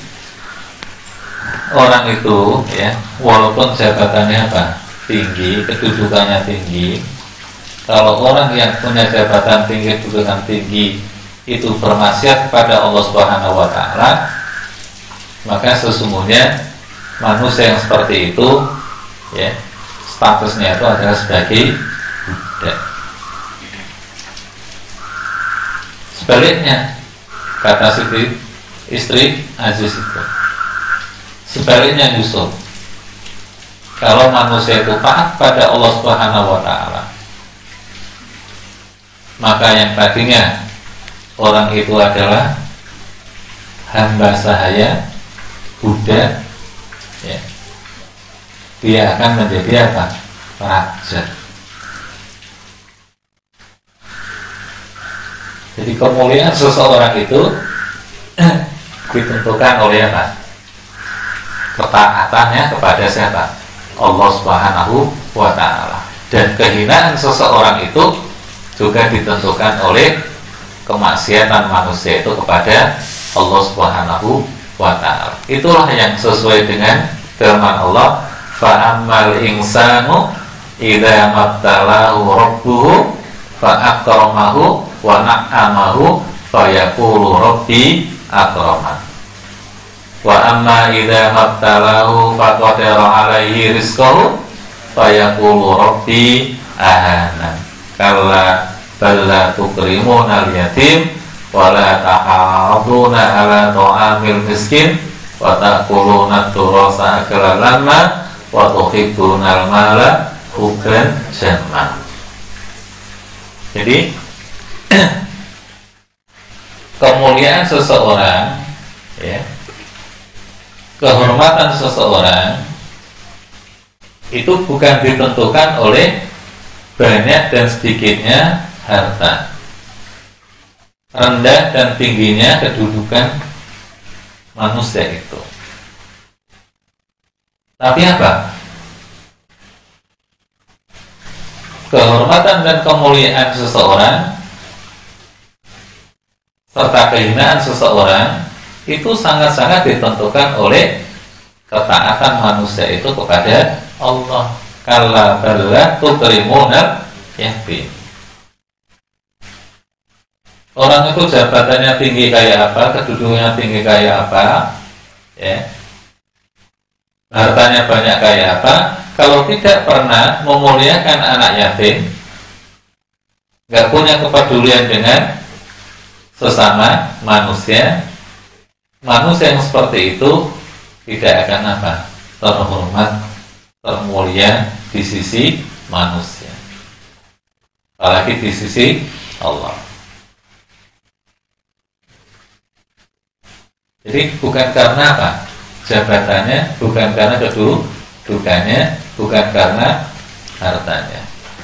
orang itu ya walaupun jabatannya apa? Tinggi, kedudukannya tinggi, kalau orang yang punya jabatan tinggi, kedudukan tinggi itu bermaksiat kepada Allah Subhanahu wa taala, maka sesungguhnya manusia yang seperti itu ya statusnya itu adalah sebagai budak. Sebaliknya kata Siti istri Aziz itu sebaliknya Yusuf kalau manusia itu taat pada Allah Subhanahu wa taala maka yang tadinya orang itu adalah hamba sahaya Buddha ya, dia akan menjadi apa? raja jadi kemuliaan seseorang itu (clears throat) ditentukan oleh apa? Ketaatannya kepada siapa? Allah Subhanahu wa taala. Dan kehinaan seseorang itu juga ditentukan oleh kemaksiatan manusia itu kepada Allah Subhanahu wa taala. Itulah yang sesuai dengan firman Allah, fa ammal insanu idza mabtalahu rabbuhu fa akramahu wa na'amahu fa yaqulu rabbi akraman wa amma idza mabtalahu faqadara alaihi rizqahu fayaqulu rabbi ahana kalla balla tukrimuna al-yatim wa la tahaduna ala ta'amil miskin wa ta'kuluna turasa akala lamma wa tuhibbuna al-mala hubban jamma. Jadi (clears throat) kemuliaan seseorang ya kehormatan seseorang itu bukan ditentukan oleh banyak dan sedikitnya harta rendah dan tingginya kedudukan manusia itu tapi apa kehormatan dan kemuliaan seseorang serta kehinaan seseorang itu sangat-sangat ditentukan oleh ketaatan manusia itu kepada Allah. Kalla balla tukrimunal yatim. Orang itu jabatannya tinggi kayak apa, kedudukannya tinggi kayak apa, ya. Hartanya banyak kayak apa, kalau tidak pernah memuliakan anak yatim, nggak punya kepedulian dengan sesama manusia, manusia yang seperti itu tidak akan apa terhormat termulia di sisi manusia. Apalagi di sisi Allah jadi bukan karena apa jabatannya bukan karena kedudukannya bukan karena hartanya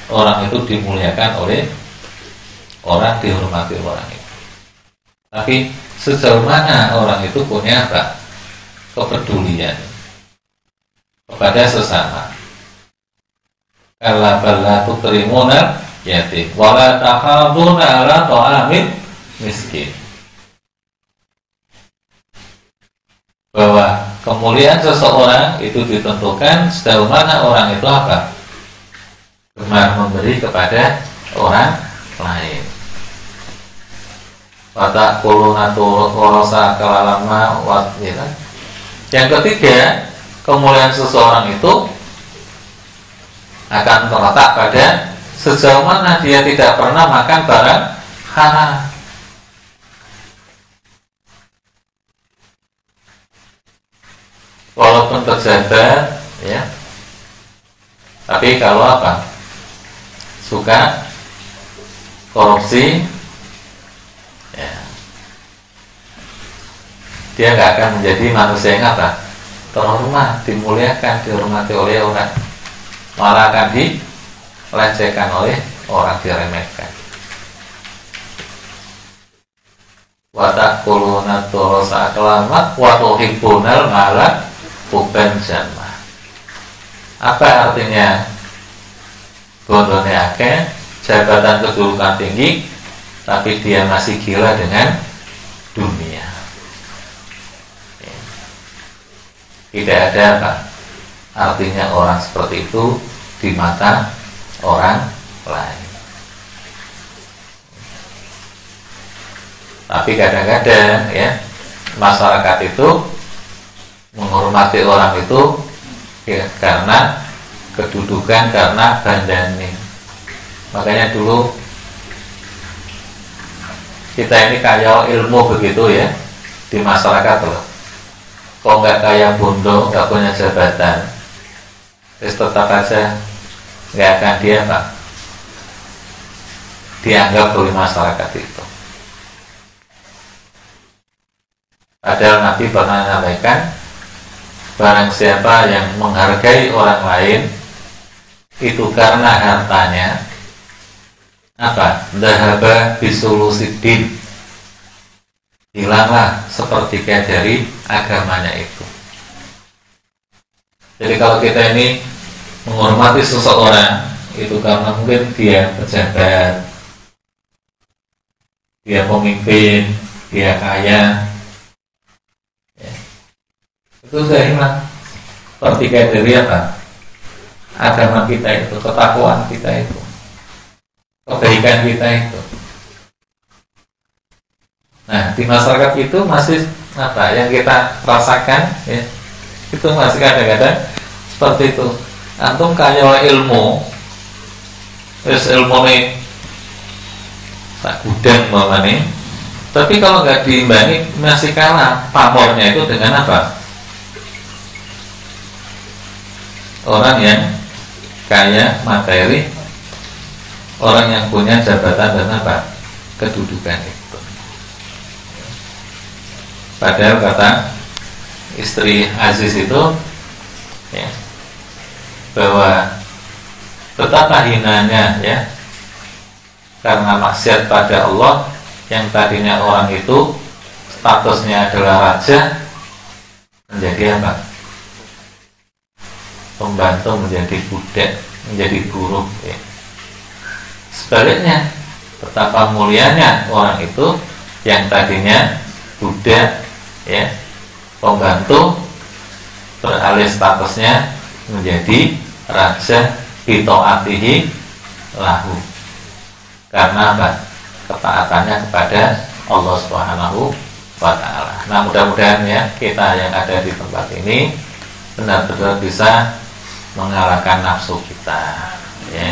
orang itu dimuliakan oleh orang dihormati orang itu tapi sejauh mana orang itu punya apa? kepedulian kepada sesama. Kala bala tukrimuna yatim wala tahaduna ala ta'amil miskin. Bahwa kemuliaan seseorang itu ditentukan sejauh mana orang itu apa? Gemar memberi kepada orang lain. Wata kulunatu kalalama wat ya kan? Yang ketiga, kemuliaan seseorang itu akan terletak pada sejauh mana dia tidak pernah makan barang haram. Walaupun pejabat ya. Tapi kalau apa? Suka korupsi ya. Dia nggak akan menjadi manusia yang apa? Terhormat dimuliakan dihormati oleh orang. Malah akan dilecehkan oleh orang diremehkan. Watakuluna torosa kelamat watuhibbunal malah bukan jannah apa artinya? Gondone akeh jabatan kedudukan tinggi tapi dia masih gila dengan dunia. Tidak ada apa artinya orang seperti itu di mata orang lain. Tapi kadang-kadang ya masyarakat itu menghormati orang itu ya, karena kedudukan karena bandani makanya dulu kita ini kaya ilmu begitu ya di masyarakat loh. Kok nggak kaya bondo nggak punya jabatan? Terus tetap aja nggak akan dia pak dianggap oleh masyarakat itu. Padahal Nabi pernah menyampaikan Barang siapa yang menghargai orang lain Itu karena hartanya Apa? Dahaba bisulusidin Hilanglah sepertiga dari agamanya itu Jadi kalau kita ini menghormati seseorang Itu karena mungkin dia pejabat Dia pemimpin Dia kaya itu sudah hilang pertiga dari apa agama kita itu ketakuan kita itu kebaikan kita itu. Nah di masyarakat itu masih apa yang kita rasakan ya itu masih kadang-kadang seperti itu. Antum kaya ilmu terus ilmu nih tak gudang tapi kalau nggak diimbangi masih kalah pamornya itu dengan apa orang yang kaya materi orang yang punya jabatan dan apa? Kedudukan itu. Padahal kata istri Aziz itu ya, bahwa betapa hinanya ya karena maksiat pada Allah yang tadinya orang itu statusnya adalah raja menjadi apa pembantu menjadi budak, menjadi buruh. Ya. Sebaliknya, betapa mulianya orang itu yang tadinya budak, ya, pembantu beralih statusnya menjadi raja atihi lahu. Karena apa? Ketaatannya kepada Allah Subhanahu wa taala. Nah, mudah-mudahan ya kita yang ada di tempat ini benar-benar bisa mengalahkan nafsu kita ya.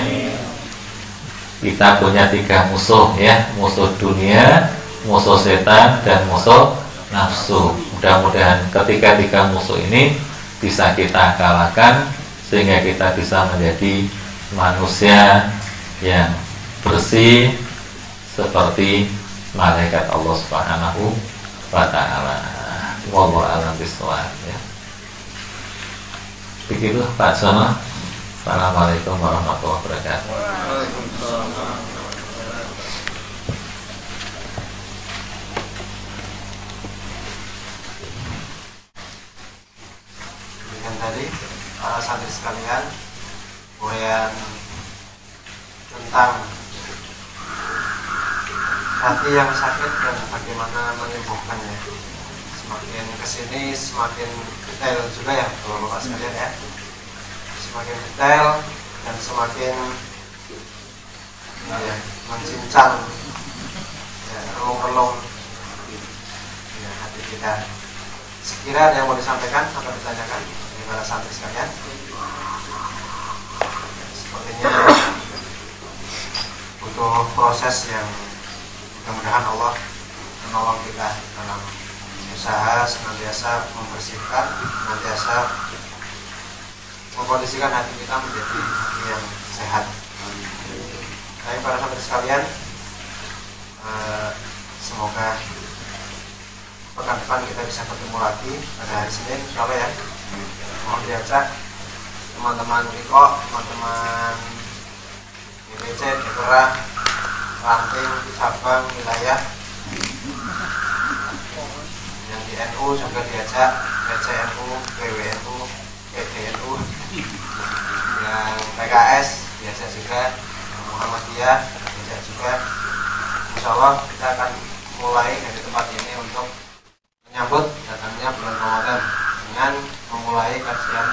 kita punya tiga musuh ya musuh dunia musuh setan dan musuh nafsu mudah-mudahan ketika tiga musuh ini bisa kita kalahkan sehingga kita bisa menjadi manusia yang bersih seperti malaikat Allah Subhanahu wa taala. Wallahu a'lam bishawab ya. Begitu Pak Sono. Assalamualaikum warahmatullahi wabarakatuh. Demikian tadi para santri sekalian Kemudian tentang hati yang sakit dan bagaimana menyembuhkannya semakin ke sini semakin detail juga ya kalau bapak sekalian ya. Semakin detail dan semakin ya, mencincang ya, relung-relung ya, hati kita. Sekira ada yang mau disampaikan atau ditanyakan. Dari para santri sekalian. Ya, sepertinya butuh proses yang mudah-mudahan Allah menolong kita dalam berusaha senantiasa membersihkan, senantiasa mengkondisikan hati kita menjadi hati yang sehat. Baik para sahabat sekalian, eh, semoga pekan depan kita bisa bertemu lagi pada hari Senin, Allah ya. Mohon diajak teman-teman Riko, teman-teman IPC, Dekora, ranting, cabang, wilayah NU juga diajak PCNU, PWNU, PDNU yang PKS biasa juga Muhammadiyah biasa juga. Insya Allah kita akan mulai dari tempat ini untuk menyambut datangnya bulan Ramadan dengan memulai kajian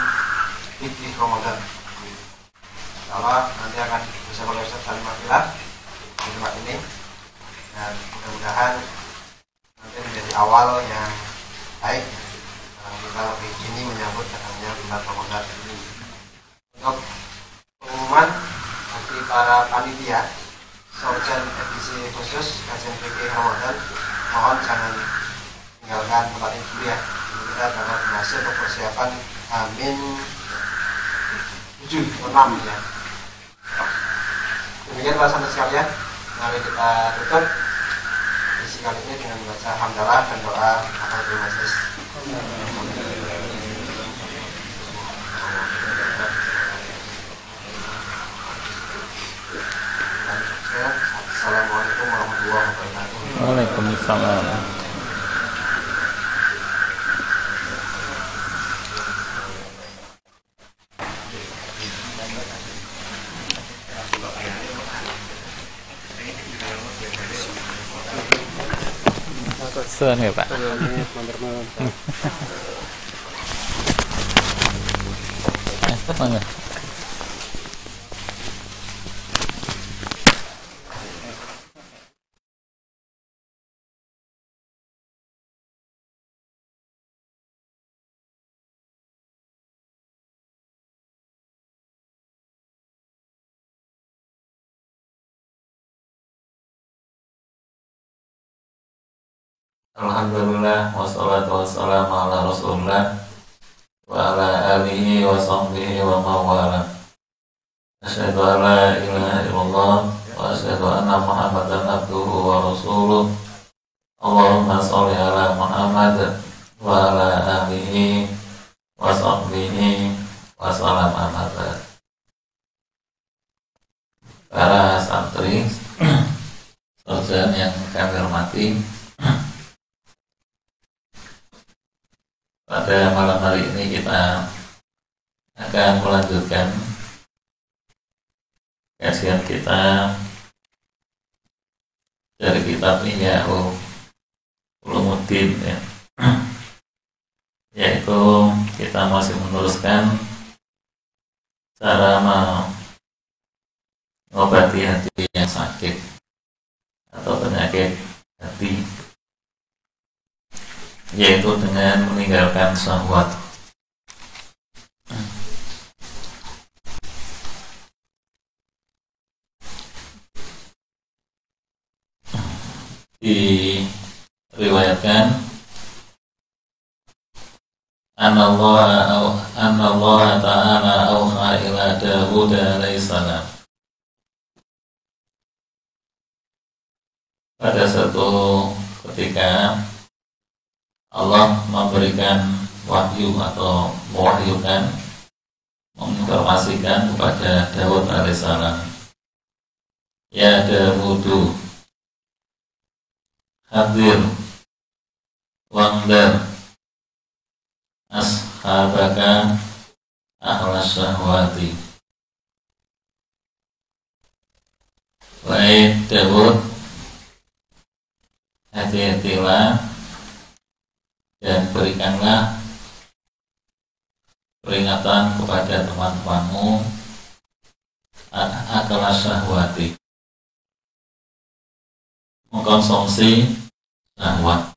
fikih Ramadan. Insya Allah nanti akan bersama Ustaz Salim di tempat ini. Dan mudah-mudahan nanti menjadi awal yang baik. Kita lebih ini menyambut datangnya bulan Ramadan untuk pengumuman bagi para panitia Sorjan edisi khusus kajian fikih Ramadan mohon jangan tinggalkan tempat ini dulu ya. Ini kita berhasil untuk persiapan Amin 7 6 ya. Demikian sahabat sekalian mari kita tutup ini dengan membaca hamdalah dan doa akan majelis Assalamualaikum warahmatullahi wabarakatuh. Waalaikumsalam. Sun ya Pak. (laughs) Eh, mana? Alhamdulillah wassalatu wassalamu ala rasulullah wa ala alihi wa sahbihi wa mawala. Asyhadu an la ilaha illallah wa asyhadu anna muhammadan abduhu wa rasuluh. Allahumma sholli ala Muhammad wa ala alihi wa sahbihi wa salam amada Para santri (clears throat) Sarjana yang kami hormati Pada malam hari ini kita akan melanjutkan kajian kita dari kitab Ihya Ulumuddin ya. (clears throat) yaitu kita masih meneruskan cara mengobati hati yang sakit atau penyakit hati yaitu dengan meninggalkan syahwat. Diriwayatkan Anallah Anallah Ta'ala Auha ila Dawud alaihissalam Pada satu ketika Allah memberikan wahyu atau mewahyukan menginformasikan kepada Daud alaihissalam Ya Dawudu Hadir Wangdar Ashabaka Ahlas syahwati. Wahai Dawud Hati-hatilah dan berikanlah peringatan kepada teman-temanmu. Akal syahwati. Mengkonsumsi syahwat